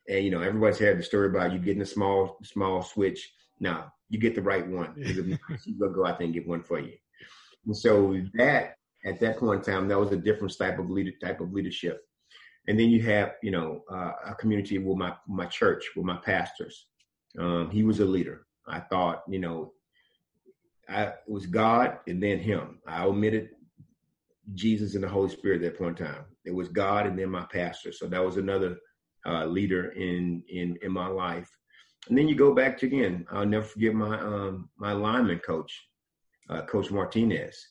and you know everybody's had the story about you getting a small small switch now you get the right one. You're *laughs* gonna go out there and get one for you. And so that at that point in time that was a different type of leader type of leadership. And then you have you know uh, a community with my my church with my pastors. Um, he was a leader. I thought you know i it was god and then him. I omitted jesus and the holy spirit at that point in time. It was god and then my pastor. So that was another uh, leader in in in my life and then you go back to again i'll never forget my um my lineman coach uh, coach martinez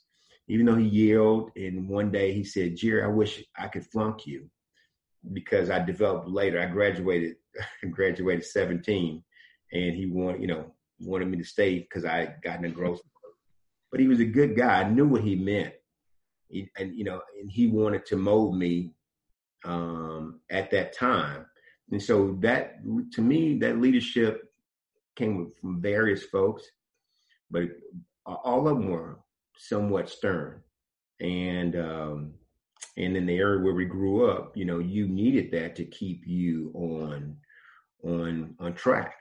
even though he yelled and one day he said jerry i wish i could flunk you because I developed later. I graduated *laughs* graduated 17, and he wanted you know wanted me to stay because I had gotten a growth. But he was a good guy. I knew what he meant, he, and you know, and he wanted to mold me um, at that time. And so that to me, that leadership came from various folks, but all of them were somewhat stern. And um, and in the area where we grew up, you know, you needed that to keep you on on on track.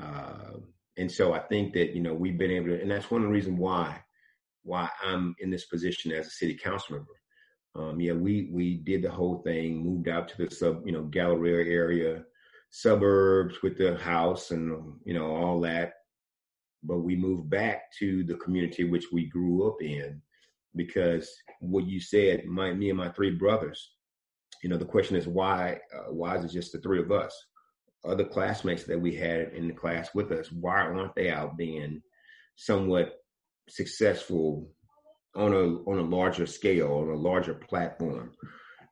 Uh, and so I think that you know we've been able to, and that's one of the reasons why why I'm in this position as a city council member. Um, yeah, we we did the whole thing, moved out to the sub, you know, Galleria area, suburbs with the house and you know all that. But we moved back to the community which we grew up in, because what you said, my me and my three brothers. You know, the question is why? Uh, why is it just the three of us? Other classmates that we had in the class with us, why aren't they out being somewhat successful on a on a larger scale, on a larger platform?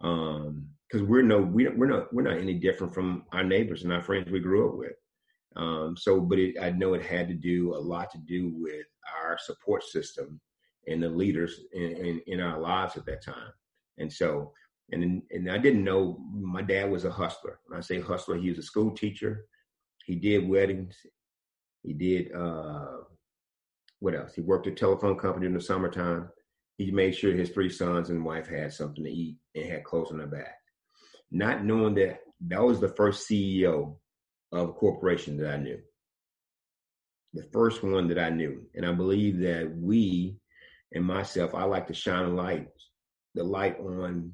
Um, because we're no we, we're not we're not any different from our neighbors and our friends we grew up with. Um, so, but it, I know it had to do a lot to do with our support system and the leaders in, in, in our lives at that time. And so, and and I didn't know my dad was a hustler. When I say hustler, he was a school teacher. He did weddings. He did uh, what else? He worked a telephone company in the summertime. He made sure his three sons and wife had something to eat and had clothes on their back. Not knowing that that was the first CEO of a corporation that I knew. The first one that I knew. And I believe that we and myself, I like to shine a light, the light on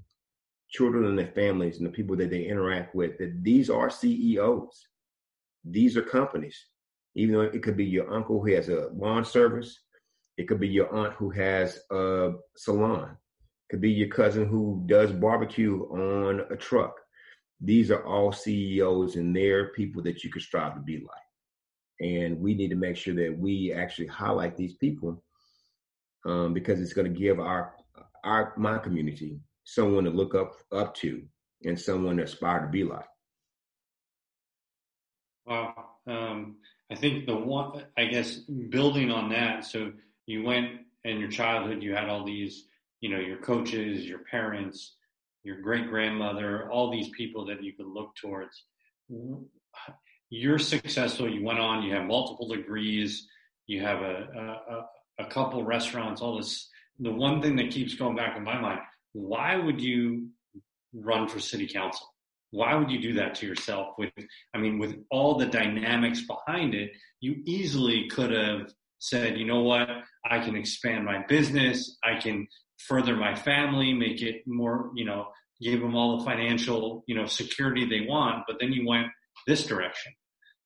children and their families and the people that they interact with, that these are CEOs. These are companies. Even though it could be your uncle who has a lawn service, it could be your aunt who has a salon, it could be your cousin who does barbecue on a truck. These are all CEOs and they're people that you could strive to be like. And we need to make sure that we actually highlight these people um, because it's going to give our our my community someone to look up up to and someone to aspire to be like. Wow. Um, I think the one, I guess, building on that. So you went in your childhood, you had all these, you know, your coaches, your parents. your great grandmother, all these people that you could look towards. You're successful. You went on. You have multiple degrees. You have a, a, a couple restaurants. All this. The one thing that keeps going back in my mind: Why would you run for city council? Why would you do that to yourself? With, I mean, with all the dynamics behind it, you easily could have said, you know what, I can expand my business, I can further my family, make it more, you know, give them all the financial, you know, security they want. But then you went this direction.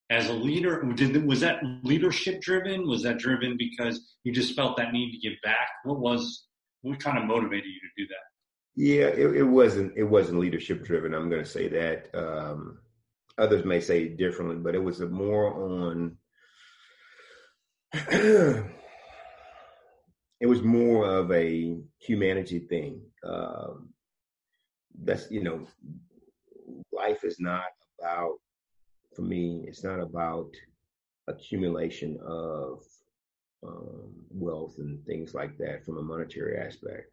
As a leader, did, was that leadership driven? Was that driven because you just felt that need to give back? What was, what kind of motivated you to do that? Yeah, it, it wasn't. It wasn't leadership driven. I'm going to say that. Um, others may say differently, but it was more on. *clears throat* it was more of a humanity thing. Um, that's you know, life is not about. For me, it's not about accumulation of um, wealth and things like that from a monetary aspect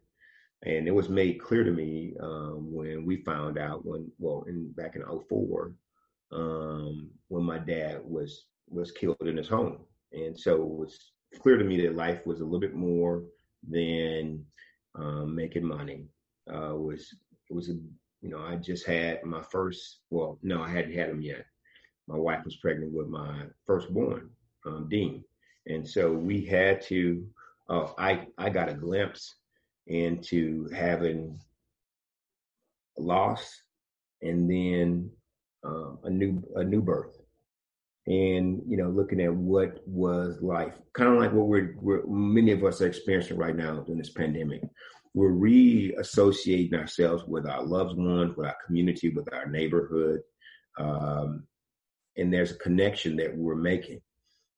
and it was made clear to me um, when we found out when well in back in 04 um, when my dad was was killed in his home. And so it was clear to me that life was a little bit more than um, making money. Uh, was it was a you know i just had my first well no i hadn't had him yet. My wife was pregnant with my firstborn um, dean. And so we had to uh, i i got a glimpse into having a loss and then um, a new a new birth. And you know looking at what was life kind of like what we're, we're many of us are experiencing right now during this pandemic. We're reassociating ourselves with our loved ones with our community with our neighborhood um, and there's a connection that we're making.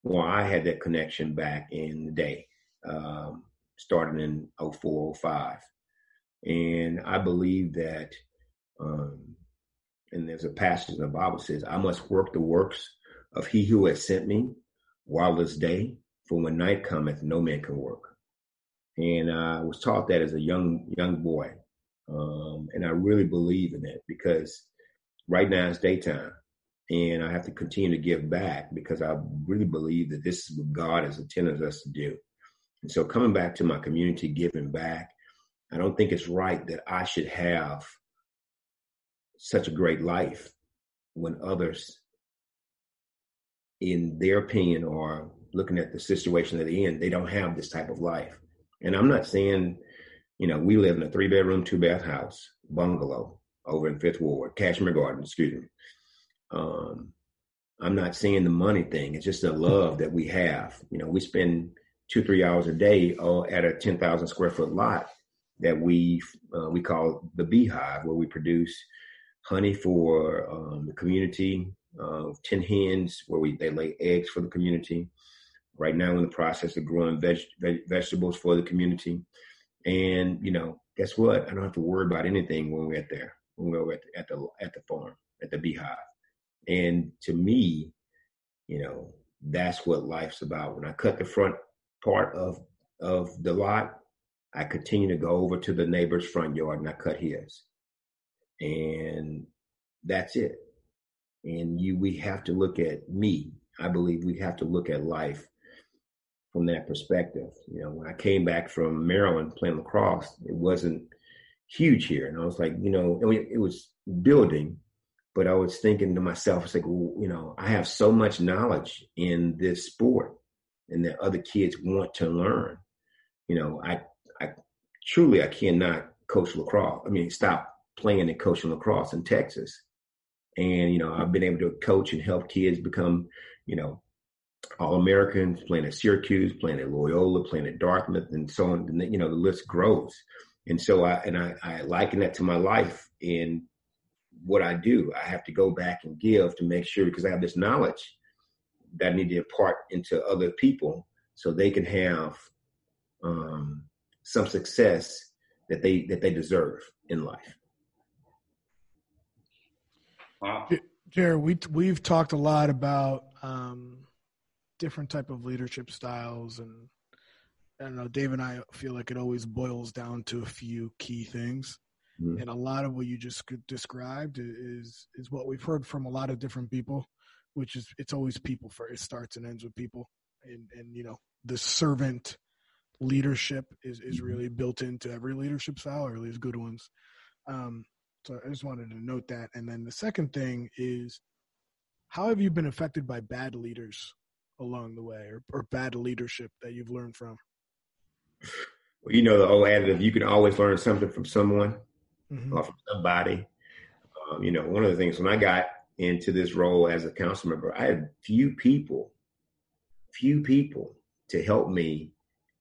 Well i had that connection back in the day um, starting in 04, 05. And I believe that, um, and there's a passage in the Bible says, I must work the works of he who has sent me while this day, for when night cometh, no man can work. And I was taught that as a young young boy, um, and I really believe in it because right now it's daytime, and I have to continue to give back because I really believe that this is what God has intended us to do. And so coming back to my community, giving back, I don't think it's right that I should have such a great life when others, in their opinion, or looking at the situation that they're they don't have this type of life. And I'm not saying, you know, we live in a three bedroom, two bath house, bungalow over in Fifth Ward, Kashmere Garden, excuse me. Um, I'm not saying the money thing. It's just the love that we have. You know, we spend two three hours a day uh, at a 10,000 square foot lot that we uh, we call the beehive where we produce honey for um, the community uh, 10 hens where we they lay eggs for the community. Right now in the process of growing veg, veg, vegetables for the community. And you know guess what? I don't have to worry about anything when we're at there when we're at the, at the at the farm at the beehive. And to me you know that's what life's about. When i cut the front part of of the lot, I continue to go over to the neighbor's front yard and I cut his. And that's it. And you we have to look at me. I believe we have to look at life from that perspective. You know, when I came back from Maryland playing lacrosse, it wasn't huge here. And I was like, you know, I mean, it was building, but I was thinking to myself, it's like, well, you know, I have so much knowledge in this sport and that other kids want to learn. You know, I, I truly, I cannot coach lacrosse. I mean, stop playing and coaching lacrosse in Texas. And, you know, I've been able to coach and help kids become, you know, all Americans, playing at Syracuse, playing at Loyola, playing at Dartmouth, and so on. And, You know, the list grows. And so I and I, I liken that to my life and what I do. I have to go back and give to make sure because I have this knowledge that need to impart into other people so they can have um, some success that they that they deserve in life. Wow, Jared, we we've talked a lot about um, different type of leadership styles, and I don't know. Dave and I feel like it always boils down to a few key things. Mm-hmm. And a lot of what you just described is is what we've heard from a lot of different people, which is it's always people first. It starts and ends with people, and and you know the servant leadership is is mm-hmm. really built into every leadership style, or at least good ones. Um, so I just wanted to note that. And then the second thing is, how have you been affected by bad leaders along the way, or, or bad leadership that you've learned from? Well, you know the old adage: you can always learn something from someone mm-hmm. or from somebody. Um, you know, one of the things when I got into this role as a council member, I had few people, few people to help me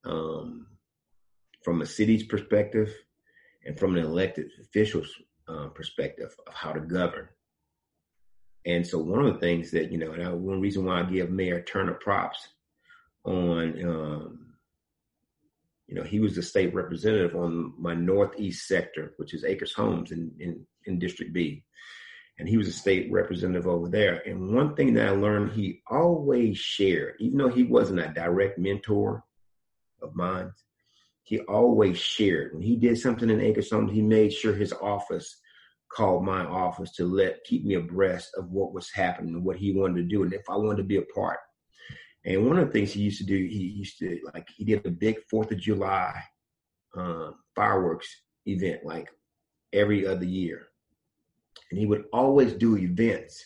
um, from a city's perspective and from an elected official's uh, perspective of how to govern. And so one of the things that, you know, and I, one reason why I give Mayor Turner props on, um, you know, he was the state representative on my northeast sector, which is Acres Homes in, in, in District B. And he was a state representative over there. And one thing that I learned, he always shared, even though he wasn't a direct mentor of mine, he always shared. When he did something in Acres he made sure his office called my office to let keep me abreast of what was happening and what he wanted to do and if I wanted to be a part. And one of the things he used to do, he used to like he did a big Fourth of July uh, fireworks event like every other year, and he would always do events.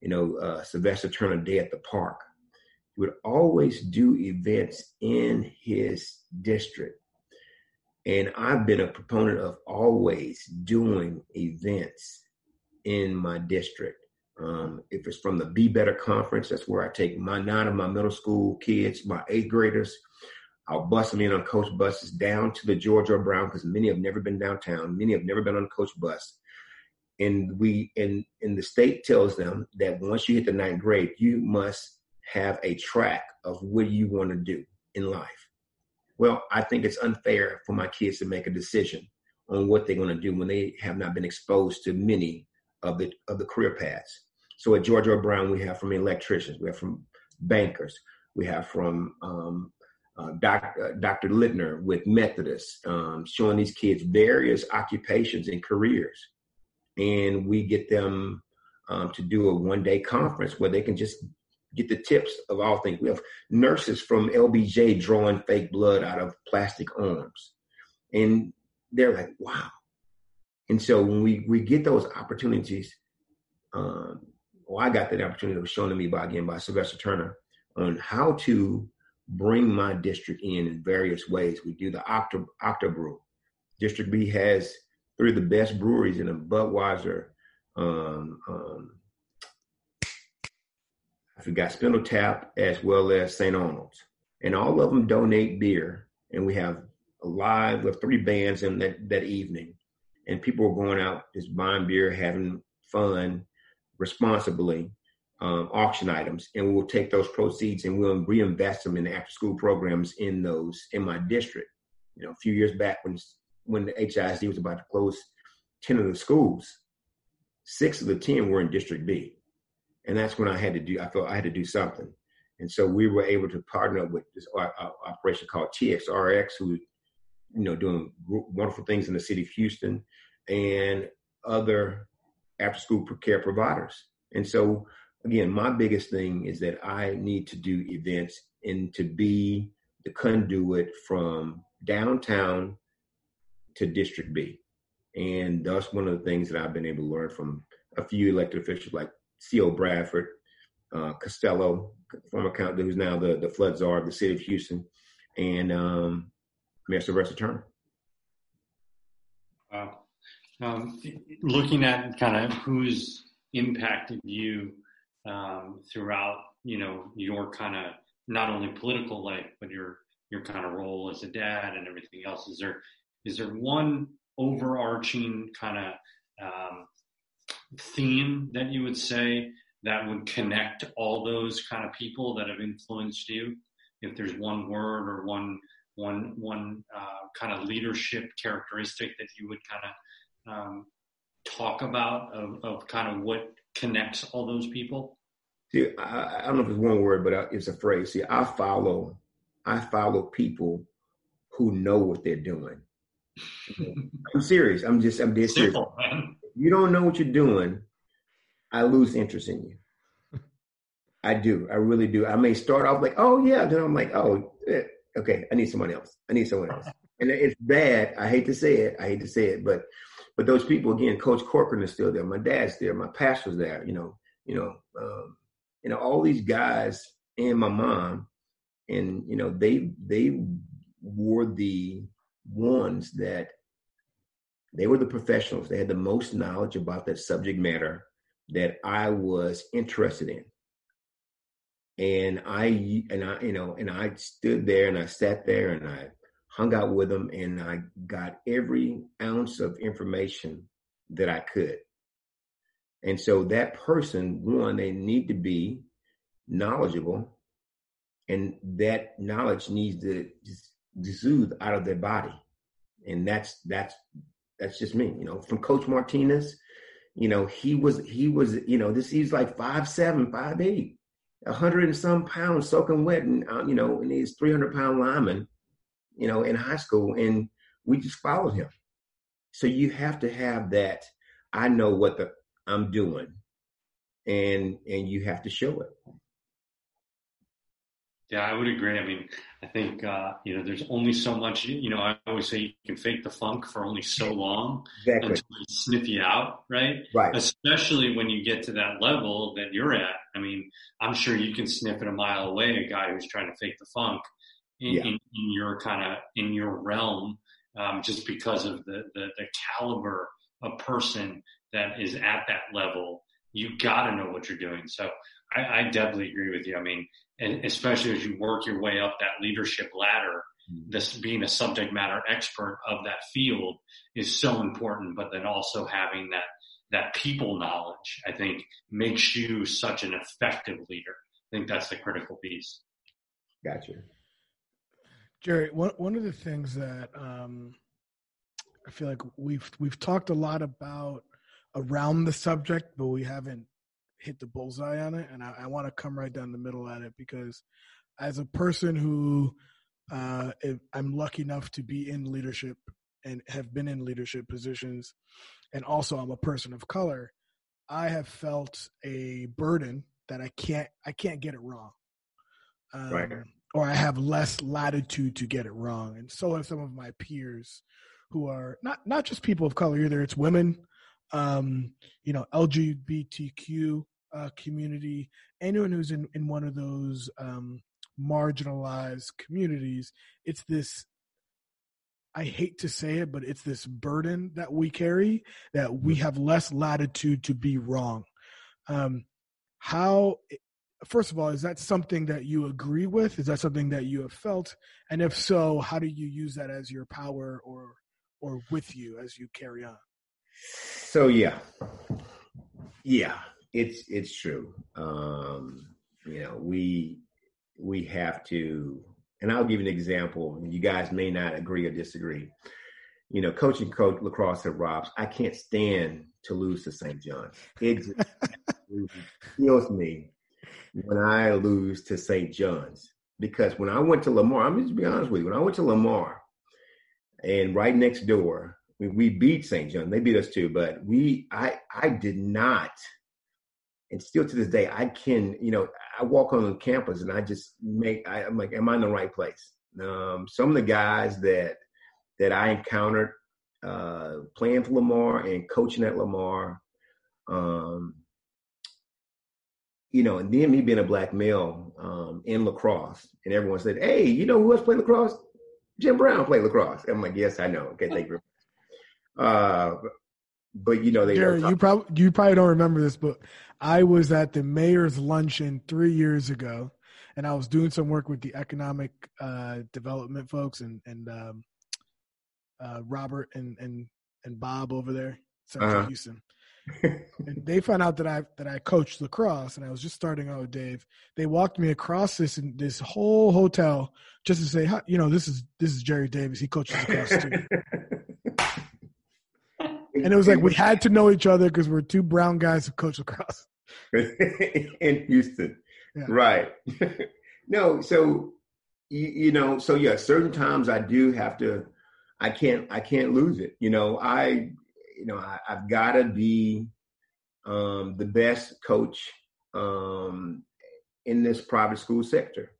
You know, uh, Sylvester Turner Day at the park. He would always do events in his district and I've been a proponent of always doing events in my district. Um, if it's from the Be Better conference, that's where I take my nine of my middle school kids, my eighth graders. I'll bus them in on coach buses down to the George R. Brown because many have never been downtown. Many have never been on coach bus. And we and and the state tells them that once you hit the ninth grade, you must have a track of what you want to do in life. Well, I think it's unfair for my kids to make a decision on what they're going to do when they have not been exposed to many of the of the career paths. So at George R. Brown, we have from electricians, we have from bankers, we have from um, uh, doc, uh, Dr. Littner with Methodists, um, showing these kids various occupations and careers, and we get them um, to do a one day conference where they can just get the tips of all things. We have nurses from LBJ drawing fake blood out of plastic arms. And they're like, wow. And so when we, we get those opportunities, um, well, I got that opportunity that was shown to me by again by Sylvester Turner on how to bring my district in in various ways. We do the Octa, Octa Brew. District B has three of the best breweries in a Budweiser, um, um, I forgot Spindletap as well as St. Arnold's. And all of them donate beer. And we have a live with three bands in that, that evening. And people are going out just buying beer, having fun responsibly, um, auction items. And we'll take those proceeds and we'll reinvest them in after school programs in those in my district. You know, a few years back when when the HISD was about to close 10 of the schools, six of the 10 were in District B and that's when I had to do. I felt I had to do something, and so we were able to partner up with this uh, uh, operation called TXRX, who, you know, doing wonderful things in the city of Houston, and other after-school care providers. And so, again, my biggest thing is that I need to do events and to be the conduit from downtown to District B. And that's one of the things that I've been able to learn from a few elected officials like C.O. Bradford, uh, Costello, former count who's now the, the flood czar of the city of Houston, and um, Mayor Sylvester Turner. Wow. Um, looking at kind of who's impacted you um, throughout, you know, your kind of not only political life, but your your kind of role as a dad and everything else. Is there is there one overarching kind of um, theme that you would say that would connect all those kind of people that have influenced you? If there's one word or one one one uh, kind of leadership characteristic that you would kind of um, talk about of, of kind of what connects all those people? See, I, I don't know if it's one word, but it's a phrase. See, I follow, I follow people who know what they're doing. I'm serious. I'm just I'm dead serious. You don't know what you're doing. I lose interest in you. I do. I really do. I may start off like, oh yeah, then I'm like, oh, eh, okay, I need someone else. I need someone else. And it's bad. I hate to say it. I hate to say it, but but those people again, Coach Corcoran is still there. My dad's there. My pastor's there. You know, you know, um, you know, all these guys and my mom, and you know, they they wore the ones that they were the professionals. They had the most knowledge about that subject matter that I was interested in. And I and I, you know, and I stood there and I sat there and I hung out with them and I got every ounce of information that I could. And so that person, one, they need to be knowledgeable, and that knowledge needs to exude out of their body. And that's that's that's just me, you know. From Coach Martinez, you know, he was he was, you know, this he's like five seven, five eight, a hundred and some pounds soaking wet, and uh, you know, and he's three hundred pound lineman you know, in high school, and we just followed him. So you have to have that. I know what the I'm doing, and and you have to show it. Yeah, I would agree. I mean, I think uh, you know, there's only so much. You know, I always say you can fake the funk for only so long exactly. until they sniff you out, right? Right. Especially when you get to that level that you're at. I mean, I'm sure you can sniff it a mile away. A guy who's trying to fake the funk, in, yeah. in, in your kind of in your realm, um, just because of the, the the caliber of person that is at that level. You got to know what you're doing. So I, I, definitely agree with you. I mean, and especially as you work your way up that leadership ladder, mm-hmm. this being a subject matter expert of that field is so important. But then also having that that people knowledge, I think, makes you such an effective leader. I think that's the critical piece. Gotcha. Jerry, one one of the things that um, I feel like we've we've talked a lot about around the subject, but we haven't hit the bullseye on it, and I, I want to come right down the middle at it because as a person who uh, I'm lucky enough to be in leadership and have been in leadership positions, and also I'm a person of color. I have felt a burden that I can't I can't get it wrong. Um, right or I have less latitude to get it wrong. And so have some of my peers who are not not just people of color either. It's women, um, you know, LGBTQ uh, community, anyone who's in, in one of those um, marginalized communities. It's this. I hate to say it, but it's this burden that we carry that we mm-hmm. have less latitude to be wrong. Um, how first of all, is that something that you agree with? Is that something that you have felt? And if so, how do you use that as your power or or with you as you carry on? So yeah, yeah, it's it's true. Um, you know, we we have to, and I'll give you an example. You guys may not agree or disagree. You know, coaching coach lacrosse at Robs, I can't stand to lose to St. John's. It *laughs* kills me when I lose to St. John's. Because when I went to Lamar, I'm just be honest with you, when I went to Lamar and right next door, we, we beat St. John. They beat us too, but we I I did not and still to this day, I can, you know, I walk on the campus and I just make, I, am like, am I in the right place? Um, some of the guys that that I encountered uh, playing for Lamar and coaching at Lamar, um, you know, and then me being a black male um, in lacrosse, and everyone said, "Hey, you know who else played lacrosse? Jim Brown played lacrosse." I'm like, "Yes, I know." Okay, thank you. Uh, but you know, they Jerry, you probably you probably don't remember this, but I was at the mayor's luncheon three years ago, and I was doing some work with the economic uh, development folks and and um, uh, Robert and and and Bob over there, Central uh-huh. Houston *laughs* and they found out that I that I coached lacrosse, and I was just starting out with Dave. They walked me across this this whole hotel just to say, you know, this is this is Jerry Davis. He coaches lacrosse too. *laughs* and it was like we had to know each other because we're two brown guys who coach lacrosse *laughs* in Houston, yeah. right? *laughs* no, so you, you know, so yeah, certain times I do have to I can't I can't lose it. You know, I you know I, have got to be um, the best coach um, in this private school sector.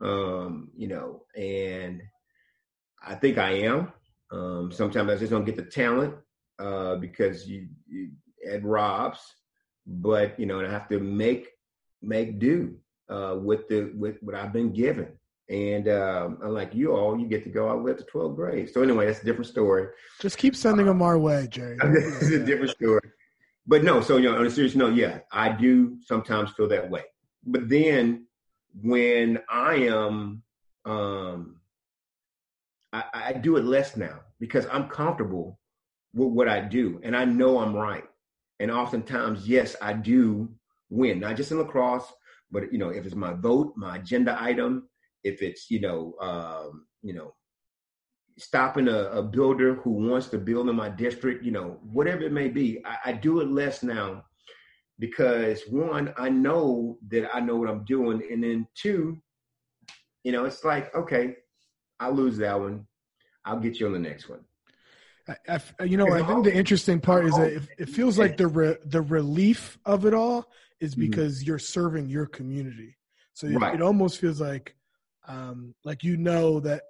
Um, you know, and I think I am. Um, sometimes I just don't get the talent uh, because you, you it robs, but you know, and I have to make make do uh, with the with what I've been given. And um, unlike you all, you get to go all the way up to 12th grade. So anyway, that's a different story. Just keep sending them our way, Jerry. *laughs* it's a different story. But no, so you know, on a serious note, yeah, I do sometimes feel that way. But then when I am, um, I, I do it less now because I'm comfortable with what I do, and I know I'm right. And oftentimes, yes, I do win, not just in lacrosse, but you know, if it's my vote, my agenda item, if it's you know, um, you know, stopping a, a, builder who wants to build in my district, you know, whatever it may be, I, I do it less now because one, I know that I know what I'm doing, and then two, you know, it's like okay, I lose that one, I'll get you on the next one. I, I, you know, I think the interesting part is that it, it feels like the re, the relief of it all is mm-hmm. because mm-hmm. you're serving your community. So right. it, it, almost feels like, um, like you know that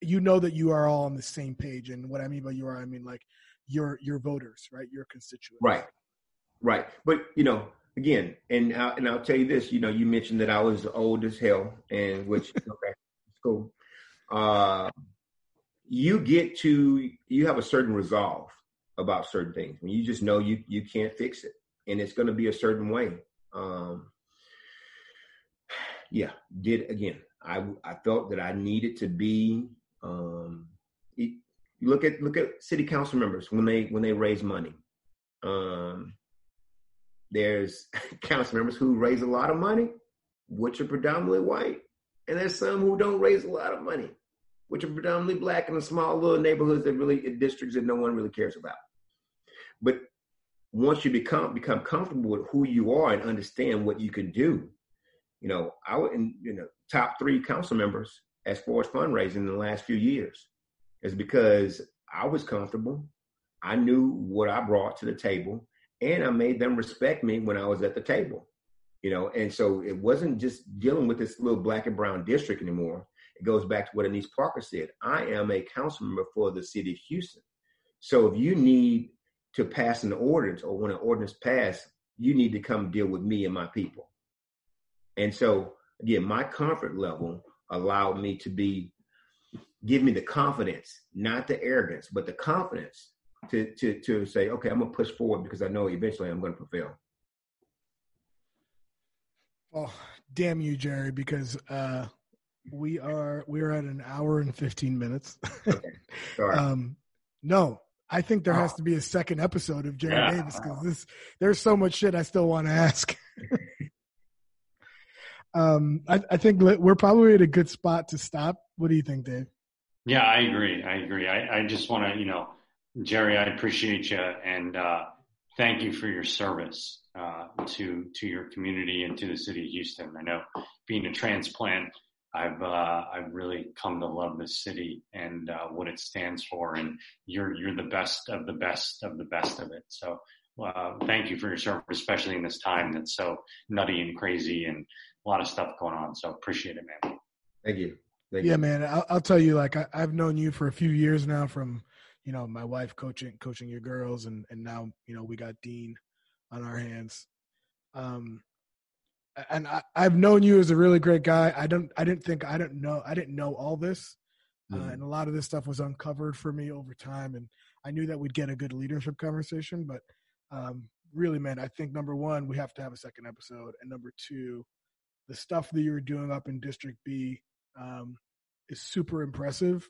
you know that you are all on the same page. And what I mean by you are, I mean like your your voters, right? Your constituents. Right, right. But you know, again, and I, and I'll tell you this. You know, you mentioned that I was old as hell, and which *laughs* okay, cool. Uh, you get to you have a certain resolve about certain things when you just know you you can't fix it, and it's going to be a certain way. Um, *sighs* yeah, did again. I I felt that I needed to be. Um, you look at look at city council members when they when they raise money. Um, there's *laughs* council members who raise a lot of money, which are predominantly white, and there's some who don't raise a lot of money, which are predominantly black in the small little neighborhoods that really districts that no one really cares about. But once you become become comfortable with who you are and understand what you can do, you know, I would you know top three council members as far as fundraising in the last few years is because I was comfortable. I knew what I brought to the table, and I made them respect me when I was at the table. You know, and so it wasn't just dealing with this little black and brown district anymore. It goes back to what Annise Parker said. I am a council member for the city of Houston. So if you need to pass an ordinance or when an ordinance passed, you need to come deal with me and my people. And so again, my comfort level allowed me to be give me the confidence, not the arrogance, but the confidence to to to say, okay, I'm gonna push forward because I know eventually I'm gonna prevail. Oh, damn you, Jerry, because uh we are we are at an hour and 15 minutes. okay. *laughs* Um no, I think there has oh. to be a second episode of Jerry yeah. Davis because this there's so much shit I still want to ask. *laughs* um, I, I, think we're probably at a good spot to stop. What do you think, Dave? Yeah, I agree. I agree. I, I just want to, you know, Jerry, I appreciate you and uh, thank you for your service uh, to to your community and to the city of Houston. I know being a transplant I've uh, I've really come to love this city and uh, what it stands for, and you're you're the best of the best of the best of it. So uh, thank you for your service, especially in this time that's so nutty and crazy and a lot of stuff going on. So appreciate it, man. Thank you. Thank yeah, you. man. I'll, I'll, tell you, like I, have known you for a few years now, from you know my wife coaching coaching your girls, and and now you know we got Dean on our hands. Um, and I, have known you as a really great guy. I don't, I didn't think, I don't know, I didn't know all this, uh, mm-hmm. uh, and a lot of this stuff was uncovered for me over time. And I knew that we'd get a good leadership conversation, but um, really, man, I think number one, we have to have a second episode, and number two, the stuff that you're doing up in District B um, is super impressive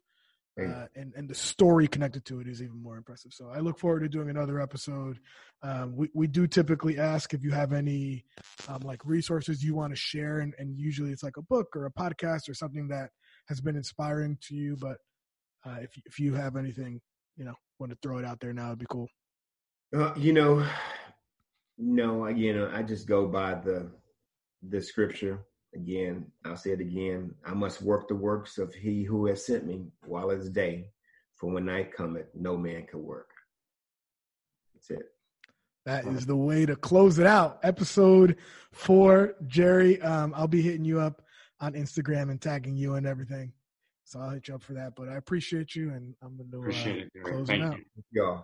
uh, and and the story connected to it is even more impressive. So I look forward to doing another episode. Um, we we do typically ask if you have any um, like resources you want to share, and, and usually it's like a book or a podcast or something that has been inspiring to you. But uh, if if you have anything, you know, want to throw it out there now, it'd be cool. Uh, you know, *sighs* no, you know, I just go by the the scripture Again, I'll say it again. I must work the works of he who has sent me while it is day. for when night cometh, no man can work. That's it. That is the way to close it out. Episode four, Jerry. Um, I'll be hitting you up on Instagram and tagging you and everything. So I'll hit you up for that. But I appreciate you, and I'm going to Appreciate uh, it. Gary. close Thank it out. you. Y'all.